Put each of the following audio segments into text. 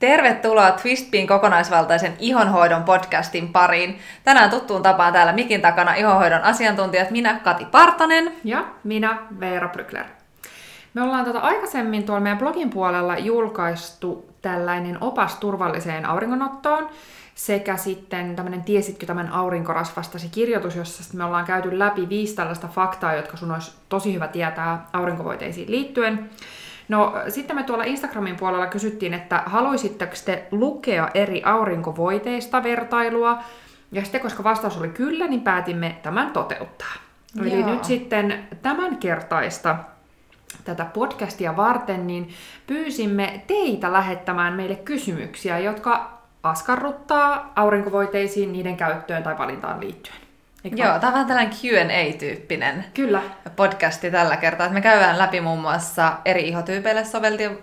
Tervetuloa Twistbin kokonaisvaltaisen ihonhoidon podcastin pariin. Tänään tuttuun tapaan täällä mikin takana ihonhoidon asiantuntijat minä Kati Partanen ja minä Veera Brykler. Me ollaan tota aikaisemmin tuolla meidän blogin puolella julkaistu tällainen opas turvalliseen auringonottoon sekä sitten tämmöinen Tiesitkö tämän aurinkorasvastasi kirjoitus, jossa me ollaan käyty läpi viisi tällaista faktaa, jotka sun olisi tosi hyvä tietää aurinkovoiteisiin liittyen. No sitten me tuolla Instagramin puolella kysyttiin, että haluaisitteko te lukea eri aurinkovoiteista vertailua, ja sitten koska vastaus oli kyllä, niin päätimme tämän toteuttaa. Joo. Eli nyt sitten tämän kertaista tätä podcastia varten, niin pyysimme teitä lähettämään meille kysymyksiä, jotka askarruttaa aurinkovoiteisiin, niiden käyttöön tai valintaan liittyen. Eikö Joo, tämä on vähän tällainen Q&A-tyyppinen Kyllä. podcasti tällä kertaa. Me käydään läpi muun muassa eri ihotyypeille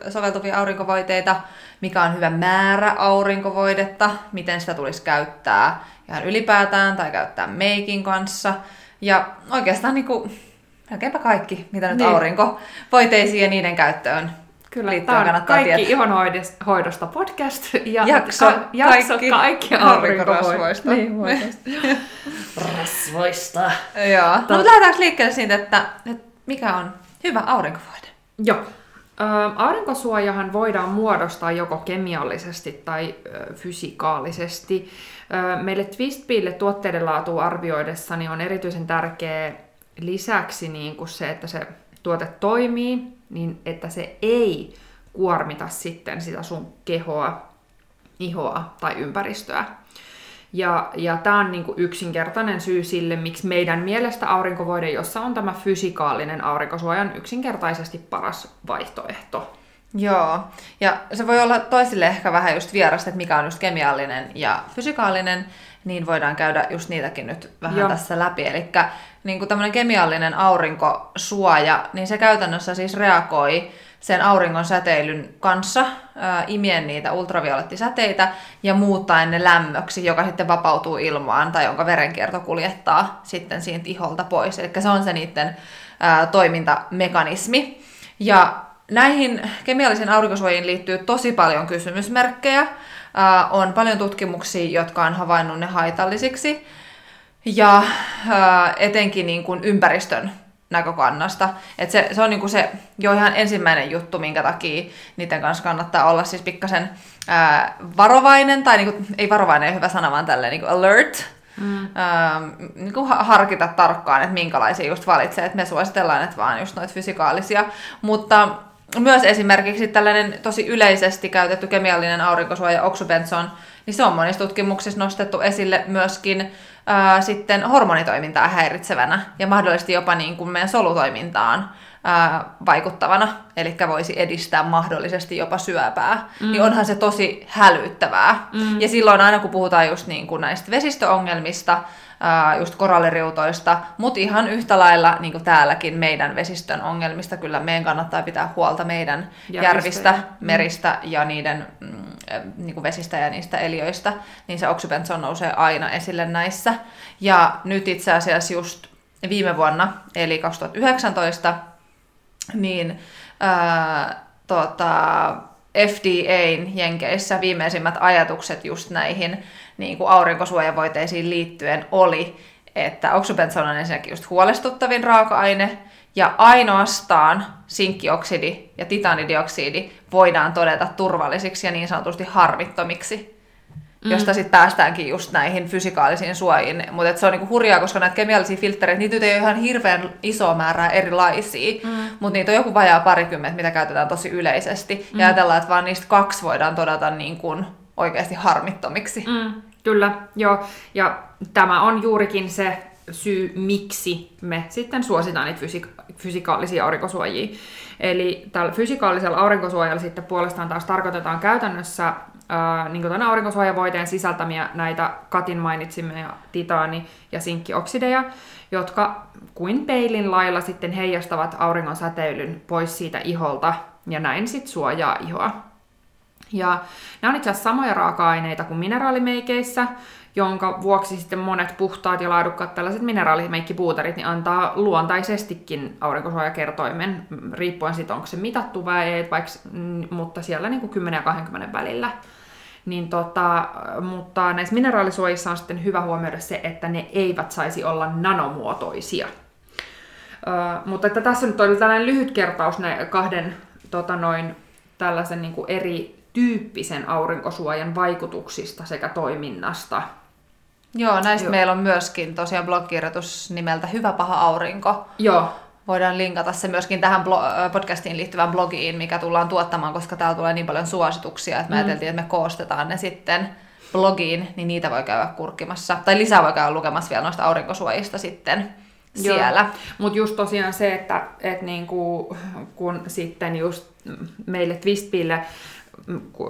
soveltuvia aurinkovoiteita, mikä on hyvä määrä aurinkovoidetta, miten sitä tulisi käyttää ihan ylipäätään tai käyttää meikin kanssa. Ja oikeastaan niin kuin, melkeinpä kaikki, mitä nyt niin. aurinkovoiteisiin ja niiden käyttöön Kyllä, tämä on kaikki tietää. ihonhoidosta podcast ja jakso, ka- jakso kaikki, kaikki aurinkorasvoista. Niin, Rasvoista. Joo. No, mutta lähdetäänkö liikkeelle siitä, että, että mikä on hyvä aurinkovoide? Joo. Ö, aurinkosuojahan voidaan muodostaa joko kemiallisesti tai ö, fysikaalisesti. Ö, meille Twistbille tuotteiden laatu arvioidessa niin on erityisen tärkeä lisäksi niin kuin se, että se tuote toimii, niin että se ei kuormita sitten sitä sun kehoa, ihoa tai ympäristöä. Ja, ja tämä on niinku yksinkertainen syy sille, miksi meidän mielestä aurinkovoide, jossa on tämä fysikaalinen aurinkosuoja, on yksinkertaisesti paras vaihtoehto. Joo, ja se voi olla toisille ehkä vähän just vierasta, että mikä on just kemiallinen ja fysikaalinen, niin voidaan käydä just niitäkin nyt vähän Joo. tässä läpi. Eli niin tämmöinen kemiallinen aurinkosuoja, niin se käytännössä siis reagoi sen auringon säteilyn kanssa ää, imien niitä ultraviolettisäteitä ja muuttaa ne lämmöksi, joka sitten vapautuu ilmaan tai jonka verenkierto kuljettaa sitten siitä iholta pois. Eli se on se niiden ää, toimintamekanismi. Ja näihin kemiallisiin aurinkosuojiin liittyy tosi paljon kysymysmerkkejä. Ää, on paljon tutkimuksia, jotka on havainnut ne haitallisiksi ja ää, etenkin niin kuin ympäristön näkökannasta. Et se, se on niinku se jo ihan ensimmäinen juttu, minkä takia niiden kanssa kannattaa olla siis pikkasen ää, varovainen, tai niinku, ei varovainen, ei hyvä sana, vaan tälleen niinku alert, mm. ää, niinku harkita tarkkaan, että minkälaisia just valitsee. Et me suositellaan, että vaan just noita fysikaalisia, mutta myös esimerkiksi tällainen tosi yleisesti käytetty kemiallinen aurinkosuoja oxybenzon, niin se on monissa tutkimuksissa nostettu esille myöskin ää, sitten hormonitoimintaa häiritsevänä ja mahdollisesti jopa niin kuin meidän solutoimintaan ää, vaikuttavana, eli voisi edistää mahdollisesti jopa syöpää, mm. niin onhan se tosi hälyttävää. Mm. Ja silloin aina kun puhutaan just niin kuin näistä vesistöongelmista, just koralliriutoista, mutta ihan yhtä lailla niin kuin täälläkin meidän vesistön ongelmista kyllä meidän kannattaa pitää huolta meidän järvistä, järvistä mm. meristä ja niiden mm, niin kuin vesistä ja niistä eliöistä, niin se oxybenzon nousee aina esille näissä. Ja nyt itse asiassa just viime vuonna, eli 2019, niin ää, tota, FDAn jenkeissä viimeisimmät ajatukset just näihin niin kuin aurinkosuojavoiteisiin liittyen oli, että oksybenzon on ensinnäkin just huolestuttavin raaka-aine, ja ainoastaan sinkkioksidi ja titanidioksidi voidaan todeta turvallisiksi ja niin sanotusti harvittomiksi. Mm. Josta sitten päästäänkin just näihin fysikaalisiin suojiin. Mutta se on niinku hurjaa, koska näitä kemiallisia filtreitä, niitä ei ole ihan hirveän iso määrä erilaisia. Mm. Mutta niitä on joku vajaa parikymmentä, mitä käytetään tosi yleisesti. Mm. Ja ajatellaan, että vaan niistä kaksi voidaan todeta niin kuin oikeasti harmittomiksi. Mm. Kyllä, joo. Ja tämä on juurikin se syy, miksi me sitten suositaan niitä fysik- fysikaalisia aurinkosuojia. Eli tällä fysikaalisella aurinkosuojalla sitten puolestaan taas tarkoitetaan käytännössä ää, niin kuin aurinkosuojavoiteen sisältämiä näitä Katin mainitsimia titaani- ja sinkkioksideja, jotka kuin peilin lailla sitten heijastavat auringon säteilyn pois siitä iholta ja näin sitten suojaa ihoa. Ja nämä on itse asiassa samoja raaka-aineita kuin mineraalimeikeissä, jonka vuoksi sitten monet puhtaat ja laadukkaat tällaiset mineraalimeikkipuuterit niin antaa luontaisestikin aurinkosuojakertoimen, riippuen siitä, onko se mitattu vai ei, vaikka, mm, mutta siellä niin kuin 10 ja 20 välillä. Niin tota, mutta näissä mineraalisuojissa on sitten hyvä huomioida se, että ne eivät saisi olla nanomuotoisia. Ö, mutta että tässä nyt oli tällainen lyhyt kertaus ne kahden tota noin, tällaisen niin kuin eri tyyppisen aurinkosuojan vaikutuksista sekä toiminnasta. Joo, näistä Joo. meillä on myöskin tosiaan blogkirjoitus nimeltä Hyvä paha aurinko. Joo. Voidaan linkata se myöskin tähän podcastiin liittyvään blogiin, mikä tullaan tuottamaan, koska täällä tulee niin paljon suosituksia, että me mm. ajateltiin, että me koostetaan ne sitten blogiin, niin niitä voi käydä kurkkimassa. Tai lisää voi käydä lukemassa vielä noista aurinkosuojista sitten siellä. Mutta just tosiaan se, että et niinku, kun sitten just meille Twistpille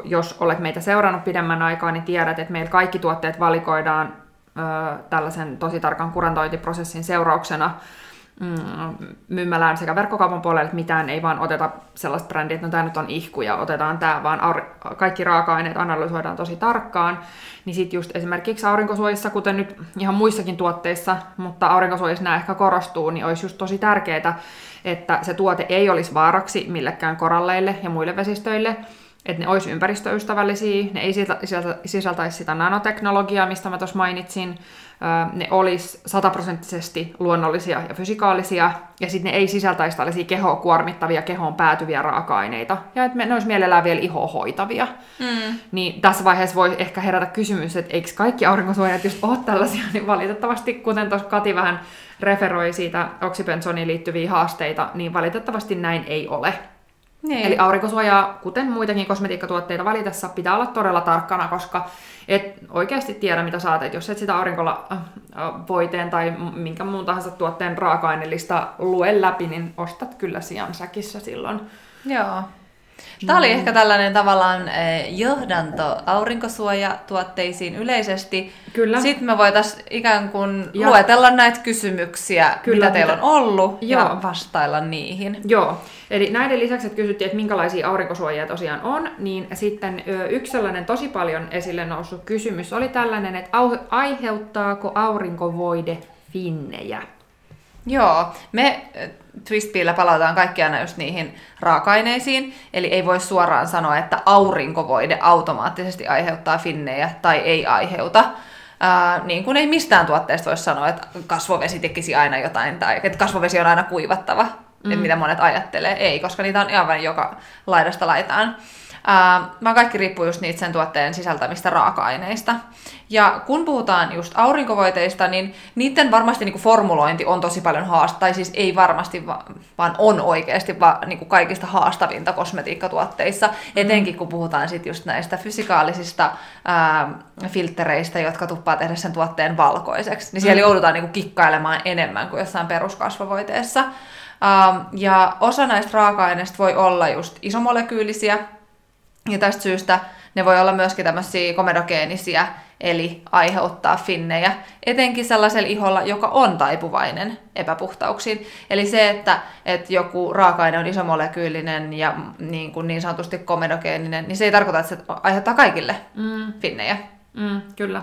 jos olet meitä seurannut pidemmän aikaa, niin tiedät, että meillä kaikki tuotteet valikoidaan ö, tällaisen tosi tarkan kurantointiprosessin seurauksena mm, myymälään sekä verkkokaupan puolelle, että mitään ei vaan oteta sellaista brändiä, että no tämä nyt on ihku ja otetaan tämä, vaan aur- kaikki raaka-aineet analysoidaan tosi tarkkaan. Niin sitten just esimerkiksi aurinkosuojissa, kuten nyt ihan muissakin tuotteissa, mutta aurinkosuojissa nämä ehkä korostuu, niin olisi just tosi tärkeää, että se tuote ei olisi vaaraksi millekään koralleille ja muille vesistöille, että ne olisi ympäristöystävällisiä, ne ei sisältäisi sitä nanoteknologiaa, mistä mä tuossa mainitsin, ne olisi sataprosenttisesti luonnollisia ja fysikaalisia, ja sitten ne ei sisältäisi tällaisia kehoa kuormittavia, kehoon päätyviä raaka-aineita, ja että ne olisi mielellään vielä ihohoitavia. Mm. Niin tässä vaiheessa voi ehkä herätä kysymys, että eikö kaikki aurinkosuojat just ole tällaisia, niin valitettavasti, kuten tuossa Kati vähän referoi siitä oksipensoniin liittyviä haasteita, niin valitettavasti näin ei ole. Niin. Eli aurinkosuojaa, kuten muitakin kosmetiikkatuotteita valitessa, pitää olla todella tarkkana, koska et oikeasti tiedä, mitä saat. Et jos et sitä aurinkolla äh, voiteen tai minkä muun tahansa tuotteen raaka-aineellista lue läpi, niin ostat kyllä sijan säkissä silloin. Joo. Tämä oli mm. ehkä tällainen tavallaan eh, johdanto aurinkosuojatuotteisiin yleisesti. Kyllä. Sitten me voitaisiin ikään kuin ja. luetella näitä kysymyksiä, Kyllä, mitä teillä on ollut, Joo. ja vastailla niihin. Joo. Eli näiden lisäksi, että kysyttiin, että minkälaisia aurinkosuojia tosiaan on, niin sitten yksi sellainen tosi paljon esille noussut kysymys oli tällainen, että aiheuttaako aurinkovoide finnejä? Joo, me Twistpillä palataan kaikki aina just niihin raaka-aineisiin, eli ei voi suoraan sanoa, että aurinkovoide automaattisesti aiheuttaa finnejä tai ei aiheuta. Ää, niin kuin ei mistään tuotteesta voi sanoa, että kasvovesi tekisi aina jotain, tai että kasvovesi on aina kuivattava, mm. mitä monet ajattelee. Ei, koska niitä on aivan joka laidasta laitaan. Ää, vaan kaikki riippuu just niitä sen tuotteen sisältämistä raaka-aineista. Ja kun puhutaan just aurinkovoiteista, niin niiden varmasti niin kuin formulointi on tosi paljon haasta, tai siis ei varmasti, vaan on oikeasti va, niin kuin kaikista haastavinta kosmetiikkatuotteissa, mm. etenkin kun puhutaan sit just näistä fysikaalisista ää, filtreistä, jotka tuppaa tehdä sen tuotteen valkoiseksi, niin siellä mm. joudutaan niin kuin kikkailemaan enemmän kuin jossain peruskasvovoiteessa. Ja osa näistä raaka-aineista voi olla just isomolekyylisiä, ja tästä syystä ne voi olla myöskin tämmöisiä komedogeenisiä, eli aiheuttaa finnejä, etenkin sellaisella iholla, joka on taipuvainen epäpuhtauksiin. Eli se, että, että joku raaka-aine on isomolekyylinen ja niin, kuin niin sanotusti komedogeeninen, niin se ei tarkoita, että se aiheuttaa kaikille mm. finnejä. Mm, kyllä.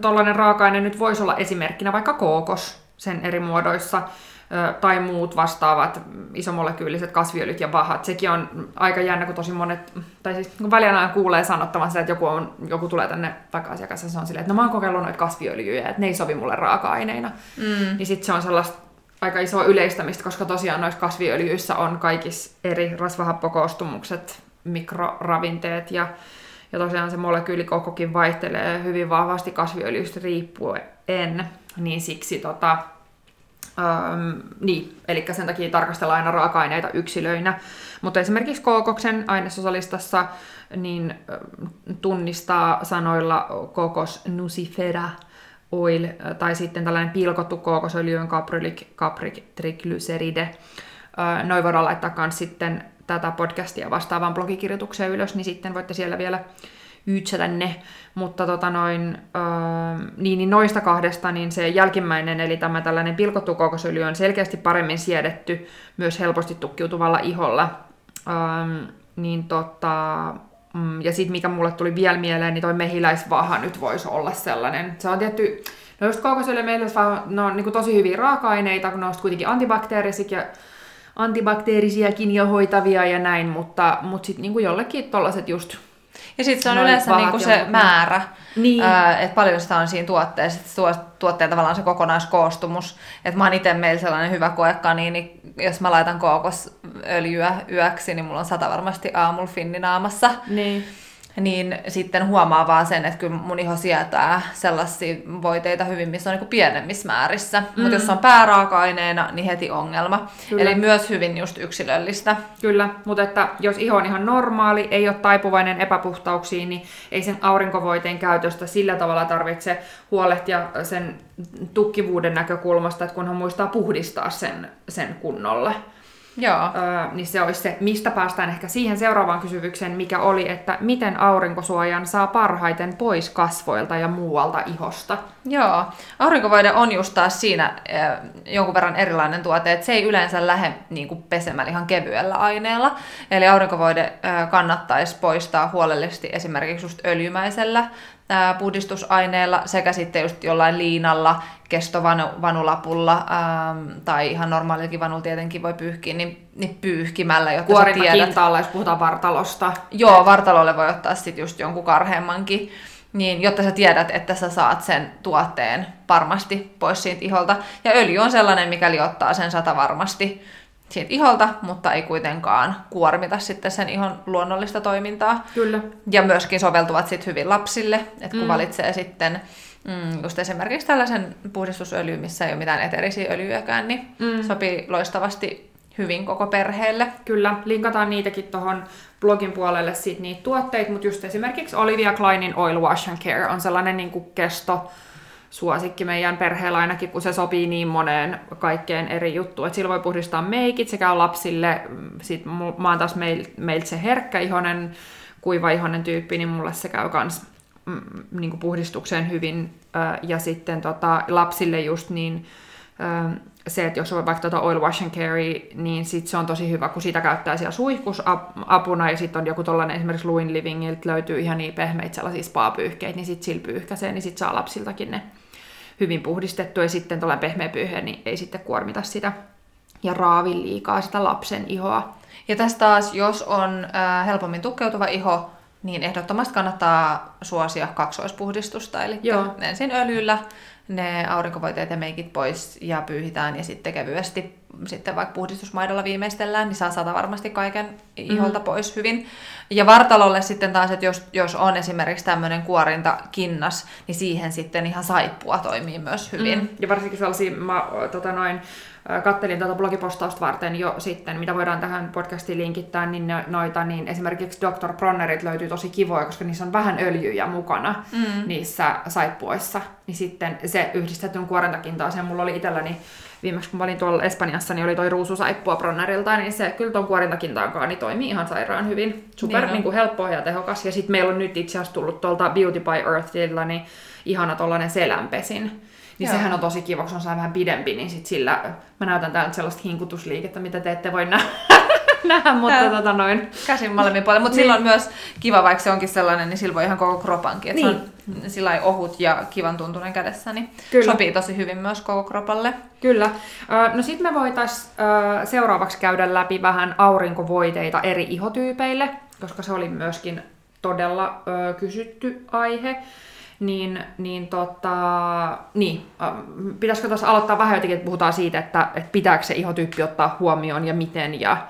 Tuollainen raaka-aine nyt voisi olla esimerkkinä vaikka kookos sen eri muodoissa tai muut vastaavat isomolekyyliset kasviöljyt ja vahat. Sekin on aika jännä, kun tosi monet, tai siis kun välillä kuulee sanottavan sitä, että joku, on, joku tulee tänne vaikka asiakas se on silleen, että no mä oon kokeillut noita kasviöljyjä, että ne ei sovi mulle raaka-aineina. Mm. Niin sitten se on sellaista aika isoa yleistämistä, koska tosiaan noissa kasviöljyissä on kaikissa eri rasvahappokoostumukset, mikroravinteet ja, ja tosiaan se molekyylikokokin vaihtelee hyvin vahvasti kasviöljystä riippuen, niin siksi tota, Öm, niin, eli sen takia tarkastellaan aina raaka-aineita yksilöinä. Mutta esimerkiksi kookoksen ainesosalistassa niin tunnistaa sanoilla kokos nucifera oil, tai sitten tällainen pilkottu kookosöljy on caprylic, capric triglyceride. Noin voidaan laittaa myös sitten tätä podcastia vastaavaan blogikirjoitukseen ylös, niin sitten voitte siellä vielä yytsätä ne, mutta tota noin, öö, niin, niin noista kahdesta, niin se jälkimmäinen, eli tämä tällainen pilkottu kokosöljy on selkeästi paremmin siedetty myös helposti tukkiutuvalla iholla, öö, niin tota, mm, ja sitten mikä mulle tuli vielä mieleen, niin toi mehiläisvaha nyt voisi olla sellainen. Se on tietty, no just koukosöljy mehiläisvaha, ne on niin tosi hyviä raaka-aineita, kun ne on kuitenkin antibakteerisia antibakteerisiakin jo hoitavia ja näin, mutta, mutta sitten niin jollekin tollaset just ja sitten se on yleensä niinku se määrä, niin. että paljon sitä on siinä tuotteessa, tuotteen tavallaan se kokonaiskoostumus. Että mä oon itse meillä sellainen hyvä koekani, niin jos mä laitan kookosöljyä yöksi, niin mulla on sata varmasti aamulla finninaamassa. Niin niin sitten huomaa vaan sen, että kyllä mun iho sietää sellaisia voiteita hyvin, missä on niin pienemmissä määrissä. Mm. Mutta jos on pääraaka-aineena, niin heti ongelma. Kyllä. Eli myös hyvin just yksilöllistä. Kyllä, mutta että jos iho on ihan normaali, ei ole taipuvainen epäpuhtauksiin, niin ei sen aurinkovoiteen käytöstä sillä tavalla tarvitse huolehtia sen tukkivuuden näkökulmasta, että kunhan muistaa puhdistaa sen, sen kunnolla. Joo. Öö, niin se olisi se, mistä päästään ehkä siihen seuraavaan kysymykseen, mikä oli, että miten aurinkosuojan saa parhaiten pois kasvoilta ja muualta ihosta? Joo, aurinkovoide on just taas siinä äh, jonkun verran erilainen tuote, että se ei yleensä lähde niin kuin pesemällä ihan kevyellä aineella. Eli aurinkovoide äh, kannattaisi poistaa huolellisesti esimerkiksi just öljymäisellä puhdistusaineella sekä sitten just jollain liinalla, kestovanulapulla ähm, tai ihan normaalillakin vanulla tietenkin voi pyyhkiä, niin, niin pyyhkimällä, jotta Kuorinta sä tiedät. kintaalla, jos puhutaan vartalosta. Joo, vartalolle voi ottaa sitten just jonkun karheammankin, niin, jotta sä tiedät, että sä saat sen tuotteen varmasti pois siitä iholta. Ja öljy on sellainen, mikäli ottaa sen sata varmasti siitä iholta, mutta ei kuitenkaan kuormita sitten sen ihon luonnollista toimintaa. Kyllä. Ja myöskin soveltuvat sitten hyvin lapsille, että kun mm. valitsee sitten mm, just esimerkiksi tällaisen puhdistusöljyn, missä ei ole mitään eterisiä öljyäkään, niin mm. sopii loistavasti hyvin koko perheelle. Kyllä, linkataan niitäkin tuohon blogin puolelle siitä niitä tuotteita, mutta just esimerkiksi Olivia Kleinin Oil Wash and Care on sellainen niin kuin kesto suosikki meidän perheellä ainakin, kun se sopii niin moneen kaikkeen eri juttuun. Sillä voi puhdistaa meikit sekä lapsille, sit mä oon taas meiltä se herkkä ihonen, kuiva ihonen tyyppi, niin mulle se käy kans mm, niin puhdistukseen hyvin. Ja sitten tota, lapsille just niin se, että jos on vaikka tuota oil wash and carry, niin sit se on tosi hyvä, kun sitä käyttää siellä suihkusapuna, ja sitten on joku tollainen esimerkiksi Luin Livingiltä löytyy ihan niin pehmeitä sellaisia spa-pyyhkeitä, niin sitten sillä pyyhkäsee, niin sitten saa lapsiltakin ne hyvin puhdistettu, ja sitten tuollainen pehmeä pyyhe, niin ei sitten kuormita sitä ja raavi liikaa sitä lapsen ihoa. Ja tässä taas, jos on äh, helpommin tukkeutuva iho, niin ehdottomasti kannattaa suosia kaksoispuhdistusta, eli Joo. ensin öljyllä ne aurinkovoiteet ja meikit pois ja pyyhitään ja sitten kevyesti sitten vaikka puhdistusmaidolla viimeistellään, niin saa saada varmasti kaiken iholta mm. pois hyvin. Ja vartalolle sitten taas, että jos, jos on esimerkiksi tämmöinen kuorintakinnas, niin siihen sitten ihan saippua toimii myös hyvin. Mm. Ja varsinkin sellaisia, mä, tota noin, kattelin tuota blogipostausta varten jo sitten, mitä voidaan tähän podcastiin linkittää, niin noita, niin esimerkiksi Dr. Bronnerit löytyy tosi kivoja, koska niissä on vähän öljyjä mukana mm. niissä saippuissa. Niin sitten se yhdistetyn kuorintakintaaseen mulla oli itselläni viimeksi kun mä olin tuolla Espanjassa, niin oli toi ruususaippua Bronnerilta, niin se kyllä tuon kuorintakintaankaan niin toimii ihan sairaan hyvin. Super niin, niin kuin helppo ja tehokas. Ja sitten meillä on nyt itse asiassa tullut tuolta Beauty by Earthilla niin ihana tollanen selänpesin niin Joo. sehän on tosi kiva, kun se on vähän pidempi, niin sit sillä, mä näytän täällä sellaista hinkutusliikettä, mitä te ette voi nähdä. nähdä, mutta Tää, tota noin. Käsin molemmin puolin, mutta niin. silloin myös kiva, vaikka se onkin sellainen, niin sillä voi ihan koko kropankin, että niin. se on sillä ohut ja kivan tuntunen kädessä, niin Kyllä. sopii tosi hyvin myös koko kropalle. Kyllä. No sitten me voitaisiin seuraavaksi käydä läpi vähän aurinkovoiteita eri ihotyypeille, koska se oli myöskin todella kysytty aihe niin, niin, tota, niin pitäisikö tuossa aloittaa vähän jotenkin, että puhutaan siitä, että, että pitääkö se ihotyyppi ottaa huomioon ja miten ja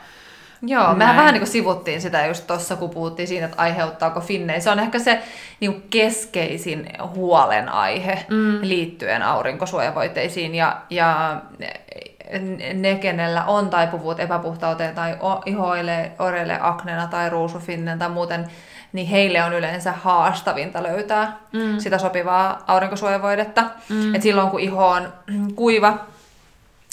Joo, Näin. mehän vähän niin kuin sivuttiin sitä just tuossa, kun puhuttiin siitä, että aiheuttaako finnei. Se on ehkä se niin kuin keskeisin huolenaihe mm. liittyen aurinkosuojavoiteisiin ja, ja ne, kenellä on taipuvuut epäpuhtauteen tai ihoille, oreille, aknena tai ruusufinnen tai muuten niin heille on yleensä haastavinta löytää mm. sitä sopivaa aurinkosuojavoidetta. Mm. Et silloin kun iho on kuiva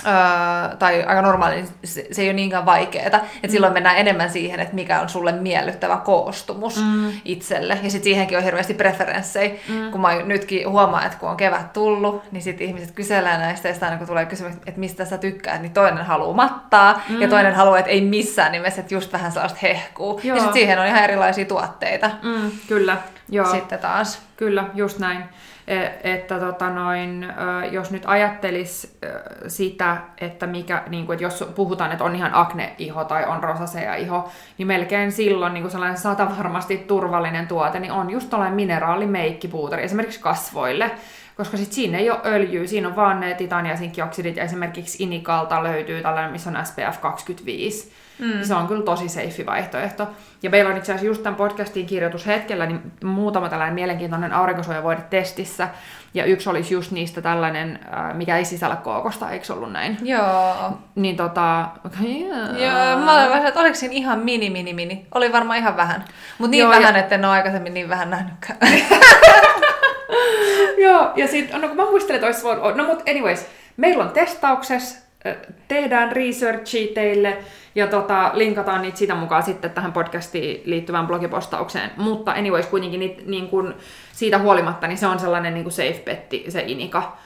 öö, tai aika normaali, niin se, se ei ole niinkään vaikeaa. Että mm. silloin mennään enemmän siihen, että mikä on sulle miellyttävä koostumus mm. itselle. Ja sitten siihenkin on hirveästi preferenssejä. Mm. Kun mä nytkin huomaan, että kun on kevät tullut, niin sitten ihmiset kyselee näistä, ja aina kun tulee kysymys, että mistä sä tykkäät, niin toinen haluaa mattaa, mm. ja toinen haluaa, että ei missään nimessä, että just vähän sellaista hehkuu. Joo. Ja sitten siihen on ihan erilaisia tuotteita. Mm, kyllä, joo. Sitten taas. Kyllä, just näin. E, että tota noin, jos nyt ajattelis sitä, että mikä, niin kuin, että jos puhutaan, että on ihan akne-iho tai on rosasea-iho, niin melkein silloin niin kuin sellainen sata varmasti turvallinen tuote, niin on just tällainen mineraalimeikkipuuteri esimerkiksi kasvoille, koska sit siinä ei ole öljyä, siinä on vaan ne titaniasinkioksidit, ja esimerkiksi Inikalta löytyy tällainen, missä on SPF 25, Mm. Se on kyllä tosi safe vaihtoehto. Ja meillä on itse asiassa just tämän podcastin kirjoitushetkellä niin muutama tällainen mielenkiintoinen aurinkosuojavoide testissä. Ja yksi olisi just niistä tällainen, äh, mikä ei sisällä kookosta, eikö ollut näin? Joo. Niin tota... Yeah. Joo, mä olen vähän, että oliko siinä ihan mini, mini, mini. Oli varmaan ihan vähän. Mutta niin Joo, vähän, ja... että en ole aikaisemmin niin vähän nähnytkään. Joo, ja sitten, no kun mä muistelen, että olisi voinut... No mut anyways, meillä on testauksessa, tehdään researchi teille, ja tota, linkataan niitä sitä mukaan sitten tähän podcastiin liittyvään blogipostaukseen. Mutta anyways, kuitenkin niit, niin kun, siitä huolimatta, niin se on sellainen niin kuin safe betti, se inika.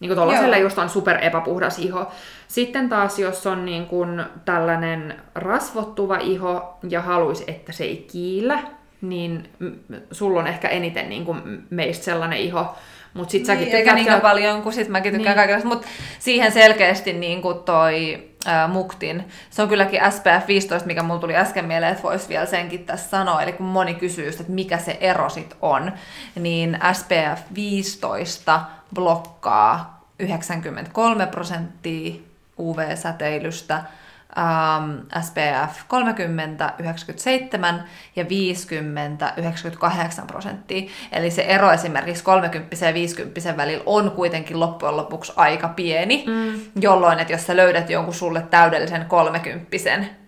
Niin kuin tuollaiselle just on super epäpuhdas iho. Sitten taas, jos on niin kuin tällainen rasvottuva iho ja haluaisi, että se ei kiillä, niin sulla on ehkä eniten niin kuin meistä sellainen iho. Mut sit niin, säkin eikä niin paljon kuin sit mäkin tykkään niin. kaikenlaista. Mutta siihen selkeästi niin kuin toi ää, muktin. Se on kylläkin SPF 15, mikä mulla tuli äsken mieleen, että voisi vielä senkin tässä sanoa. Eli kun moni kysyy, että mikä se ero sit on, niin SPF 15 blokkaa 93 prosenttia UV-säteilystä, um, SPF 30, 97 ja 50, 98 prosenttia. Eli se ero esimerkiksi 30 ja 50 välillä on kuitenkin loppujen lopuksi aika pieni, mm. jolloin, että jos sä löydät jonkun sulle täydellisen 30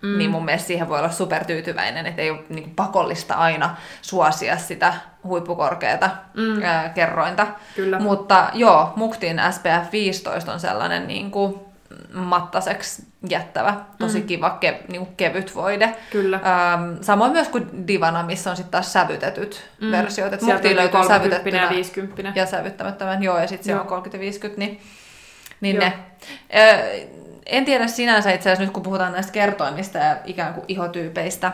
mm. niin mun mielestä siihen voi olla supertyytyväinen, että ei ole niin pakollista aina suosia sitä huippukorkeata mm. ää, kerrointa. Kyllä. Mutta joo, Muktin SPF 15 on sellainen niin kuin, mattaseksi jättävä, tosi mm. kiva, ke, niin kuin kevyt voide. Kyllä. Ähm, samoin myös kuin Divana, missä on sitten taas sävytetyt mm. versiot. Että Sieltä löytyy sävytettynä ja 50. Ja sävyttämättömän, joo, ja sitten siellä on 30 ja 50, niin, niin ne. Äh, en tiedä sinänsä itse asiassa nyt, kun puhutaan näistä kertoimista ja ikään kuin ihotyypeistä,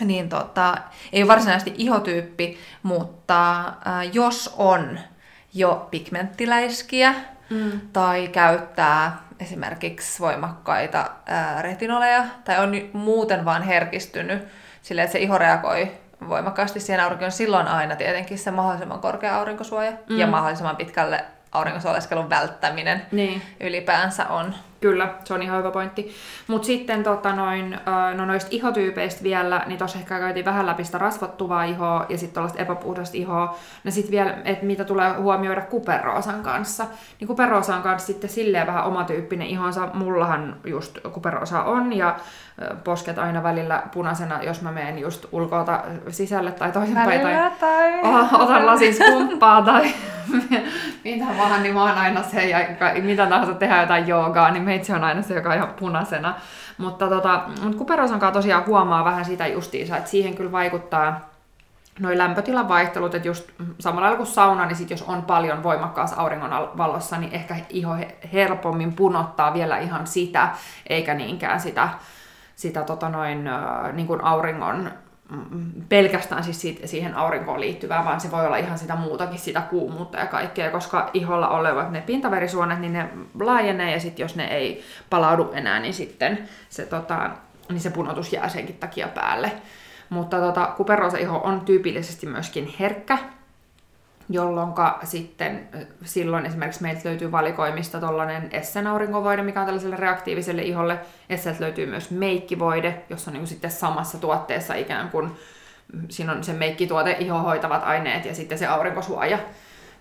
niin tota, ei varsinaisesti ihotyyppi, mutta äh, jos on jo pigmenttiläiskiä, mm. tai käyttää esimerkiksi voimakkaita ää, retinoleja, tai on muuten vaan herkistynyt sille, että se iho reagoi voimakkaasti siihen aurinkoon, silloin aina tietenkin se mahdollisimman korkea aurinkosuoja mm. ja mahdollisimman pitkälle aurinkosuoleskelun välttäminen niin. ylipäänsä on Kyllä, se on ihan hyvä pointti. Mutta sitten tota noin, no noista ihotyypeistä vielä, niin tuossa ehkä käytiin vähän läpi sitä rasvattuvaa ihoa ja sitten tuollaista epäpuhdasta ihoa. No sitten vielä, että mitä tulee huomioida kuperoosan kanssa. Niin kuperoosa on kanssa sitten silleen vähän omatyyppinen ihonsa. Mullahan just kuperoosa on ja posket aina välillä punaisena, jos mä menen just ulkoota sisälle tai toisinpäin. Tai, tai... otan lasin skumppaa tai mitä vaan, niin mä oon aina se ja mitä tahansa tehdään jotain joogaa, niin meitsi on aina se, joka on ihan punaisena. Mutta tota, mut kuperosan kanssa tosiaan huomaa vähän sitä justiinsa, että siihen kyllä vaikuttaa noin lämpötilan vaihtelut, että just samalla lailla kuin sauna, niin sit jos on paljon voimakkaassa auringon valossa, niin ehkä iho helpommin punottaa vielä ihan sitä, eikä niinkään sitä, sitä tota noin, niin kuin auringon pelkästään siis siitä, siihen aurinkoon liittyvää, vaan se voi olla ihan sitä muutakin, sitä kuumuutta ja kaikkea, koska iholla olevat ne pintaverisuonet, niin ne laajenee ja sitten jos ne ei palaudu enää, niin sitten se, tota, niin se punotus jää senkin takia päälle. Mutta tota, kuperoosa iho on tyypillisesti myöskin herkkä, jolloin sitten silloin esimerkiksi meiltä löytyy valikoimista tuollainen Essen aurinkovoide, mikä on tällaiselle reaktiiviselle iholle. Esseltä löytyy myös meikkivoide, jossa on niin sitten samassa tuotteessa ikään kuin, siinä on se meikkituote, ihohoitavat aineet ja sitten se aurinkosuoja.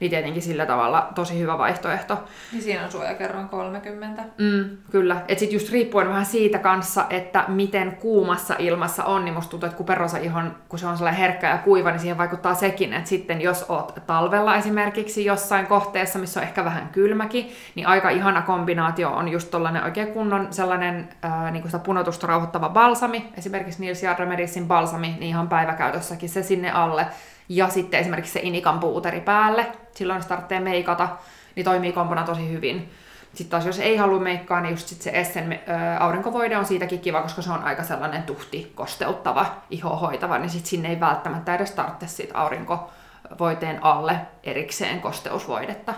Niin tietenkin sillä tavalla tosi hyvä vaihtoehto. Niin siinä on suojakerroin 30. Mm, kyllä. Et sit just riippuen vähän siitä kanssa, että miten kuumassa ilmassa on, niin musta tuntuu, että kuperosa ihon, kun se on sellainen herkkä ja kuiva, niin siihen vaikuttaa sekin, että sitten jos oot talvella esimerkiksi jossain kohteessa, missä on ehkä vähän kylmäkin, niin aika ihana kombinaatio on just tollainen oikein kunnon sellainen ää, niin sitä punotusta rauhoittava balsami, esimerkiksi Nils Jarremedisin balsami, niin ihan päiväkäytössäkin se sinne alle, ja sitten esimerkiksi se inikan puuteri päälle, silloin jos tarvitsee meikata, niin toimii kompona tosi hyvin. Sitten taas jos ei halua meikkaa, niin just sit se Essen aurinkovoide on siitäkin kiva, koska se on aika sellainen tuhti, kosteuttava, ihohoitava, niin sitten sinne ei välttämättä edes tarvitse siitä aurinkovoiteen alle erikseen kosteusvoidetta.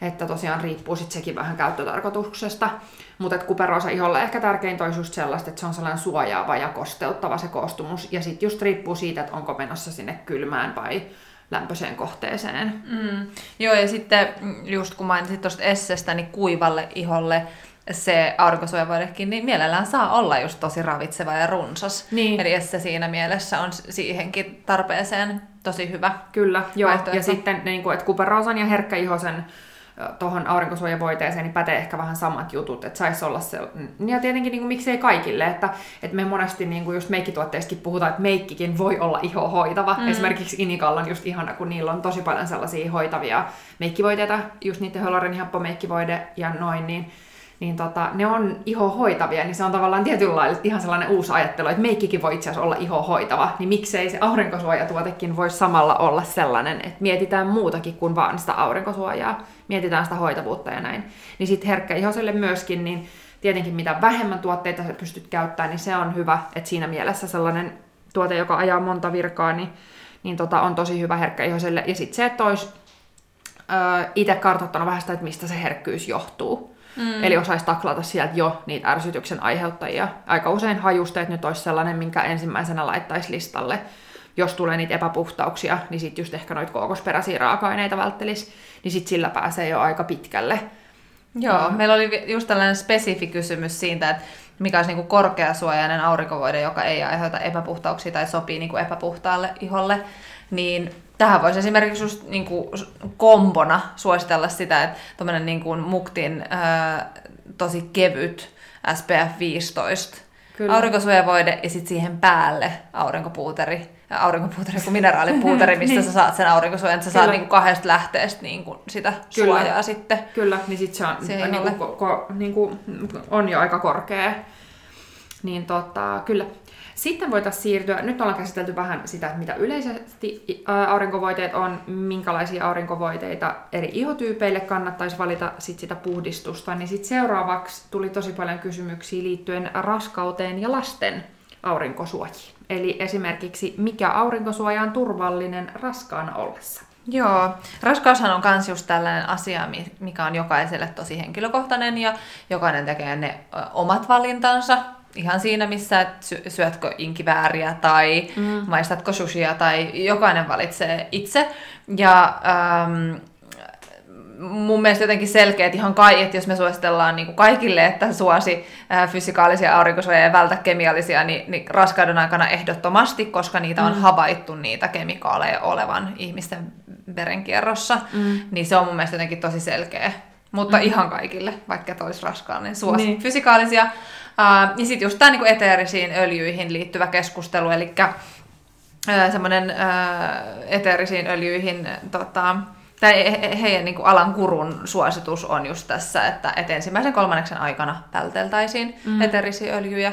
Että tosiaan riippuu sitten sekin vähän käyttötarkoituksesta. Mutta kuperosa iholle ehkä tärkeintä olisi just sellaista, että se on sellainen suojaava ja kosteuttava se koostumus. Ja sitten just riippuu siitä, että onko menossa sinne kylmään vai lämpöiseen kohteeseen. Mm. Joo, ja sitten just kun mainitsit tuosta Essestä, niin kuivalle iholle se aurinkosuojavoidekin, niin mielellään saa olla just tosi ravitseva ja runsas. Niin. Eli Esse siinä mielessä on siihenkin tarpeeseen tosi hyvä Kyllä, joo. Ja sitten niin kuin, että kuperoosan ja herkkäihosen tuohon aurinkosuojavoiteeseen niin pätee ehkä vähän samat jutut, että saisi olla se, ja tietenkin niin kuin, miksei kaikille, että, että me monesti niin kuin just meikkituotteissakin puhutaan, että meikkikin voi olla iho hoitava. Mm. Esimerkiksi Inikalla on just ihana, kun niillä on tosi paljon sellaisia hoitavia meikkivoiteita, just niiden Holorin happomeikkivoide ja noin, niin niin tota, ne on ihohoitavia, niin se on tavallaan tietynlailla ihan sellainen uusi ajattelu, että meikkikin voi itse asiassa olla ihohoitava, niin miksei se aurinkosuojatuotekin voi samalla olla sellainen, että mietitään muutakin kuin vaan sitä aurinkosuojaa, mietitään sitä hoitavuutta ja näin. Niin sitten herkkä ihoselle myöskin, niin tietenkin mitä vähemmän tuotteita sä pystyt käyttämään, niin se on hyvä, että siinä mielessä sellainen tuote, joka ajaa monta virkaa, niin, niin tota, on tosi hyvä herkkä ihoselle. Ja sitten se, että olisi itse kartoittanut vähän sitä, että mistä se herkkyys johtuu. Mm. Eli osaisi taklata sieltä jo niitä ärsytyksen aiheuttajia. Aika usein hajusteet nyt olisi sellainen, minkä ensimmäisenä laittaisi listalle. Jos tulee niitä epäpuhtauksia, niin sitten just ehkä noita kookosperäisiä raaka-aineita välttelisi, niin sitten sillä pääsee jo aika pitkälle. Joo, meillä oli just tällainen spesifi kysymys siitä, että mikä olisi niin korkeasuojainen aurinkovoide, joka ei aiheuta epäpuhtauksia tai sopii niin kuin epäpuhtaalle iholle, niin tähän voisi esimerkiksi just niin kuin kombona suositella sitä, että tuommoinen niin kuin muktin ää, tosi kevyt SPF 15 Kyllä. aurinkosuojavoide ja sitten siihen päälle aurinkopuuteri, aurinkopuuteri kuin mineraalipuuteri, mistä niin. sä saat sen aurinkosuojan, että sä saat niinku kahdesta lähteestä niinku sitä Kyllä. suojaa sitten. Kyllä, niin sitten se on, niinku, ko, ko, niinku, on jo aika korkea. Niin tota, kyllä. Sitten voitaisiin siirtyä, nyt ollaan käsitelty vähän sitä, mitä yleisesti aurinkovoiteet on, minkälaisia aurinkovoiteita eri ihotyypeille kannattaisi valita sit sitä puhdistusta, niin sitten seuraavaksi tuli tosi paljon kysymyksiä liittyen raskauteen ja lasten aurinkosuojiin. Eli esimerkiksi, mikä aurinkosuoja on turvallinen raskaana ollessa? Joo, raskaushan on myös just tällainen asia, mikä on jokaiselle tosi henkilökohtainen ja jokainen tekee ne omat valintansa ihan siinä, missä et syötkö inkivääriä tai mm. maistatko sushia tai jokainen valitsee itse. Ja ähm, mun mielestä jotenkin selkeät ihan kai, että jos me suositellaan niin kuin kaikille, että suosi äh, fysikaalisia aurinkosuojia ja vältä kemiallisia, niin, niin raskauden aikana ehdottomasti, koska niitä on mm. havaittu niitä kemikaaleja olevan ihmisten verenkierrossa, mm. niin se on mun mielestä jotenkin tosi selkeä. Mutta mm. ihan kaikille, vaikka et olisi raskaan, niin suosi niin. fysikaalisia ja sitten just tämä niinku eteerisiin öljyihin liittyvä keskustelu, eli semmoinen eteerisiin öljyihin tota, tai he, heidän niin kuin alan kurun suositus on just tässä, että, että ensimmäisen kolmanneksen aikana välteltäisiin mm. eteerisiä öljyjä,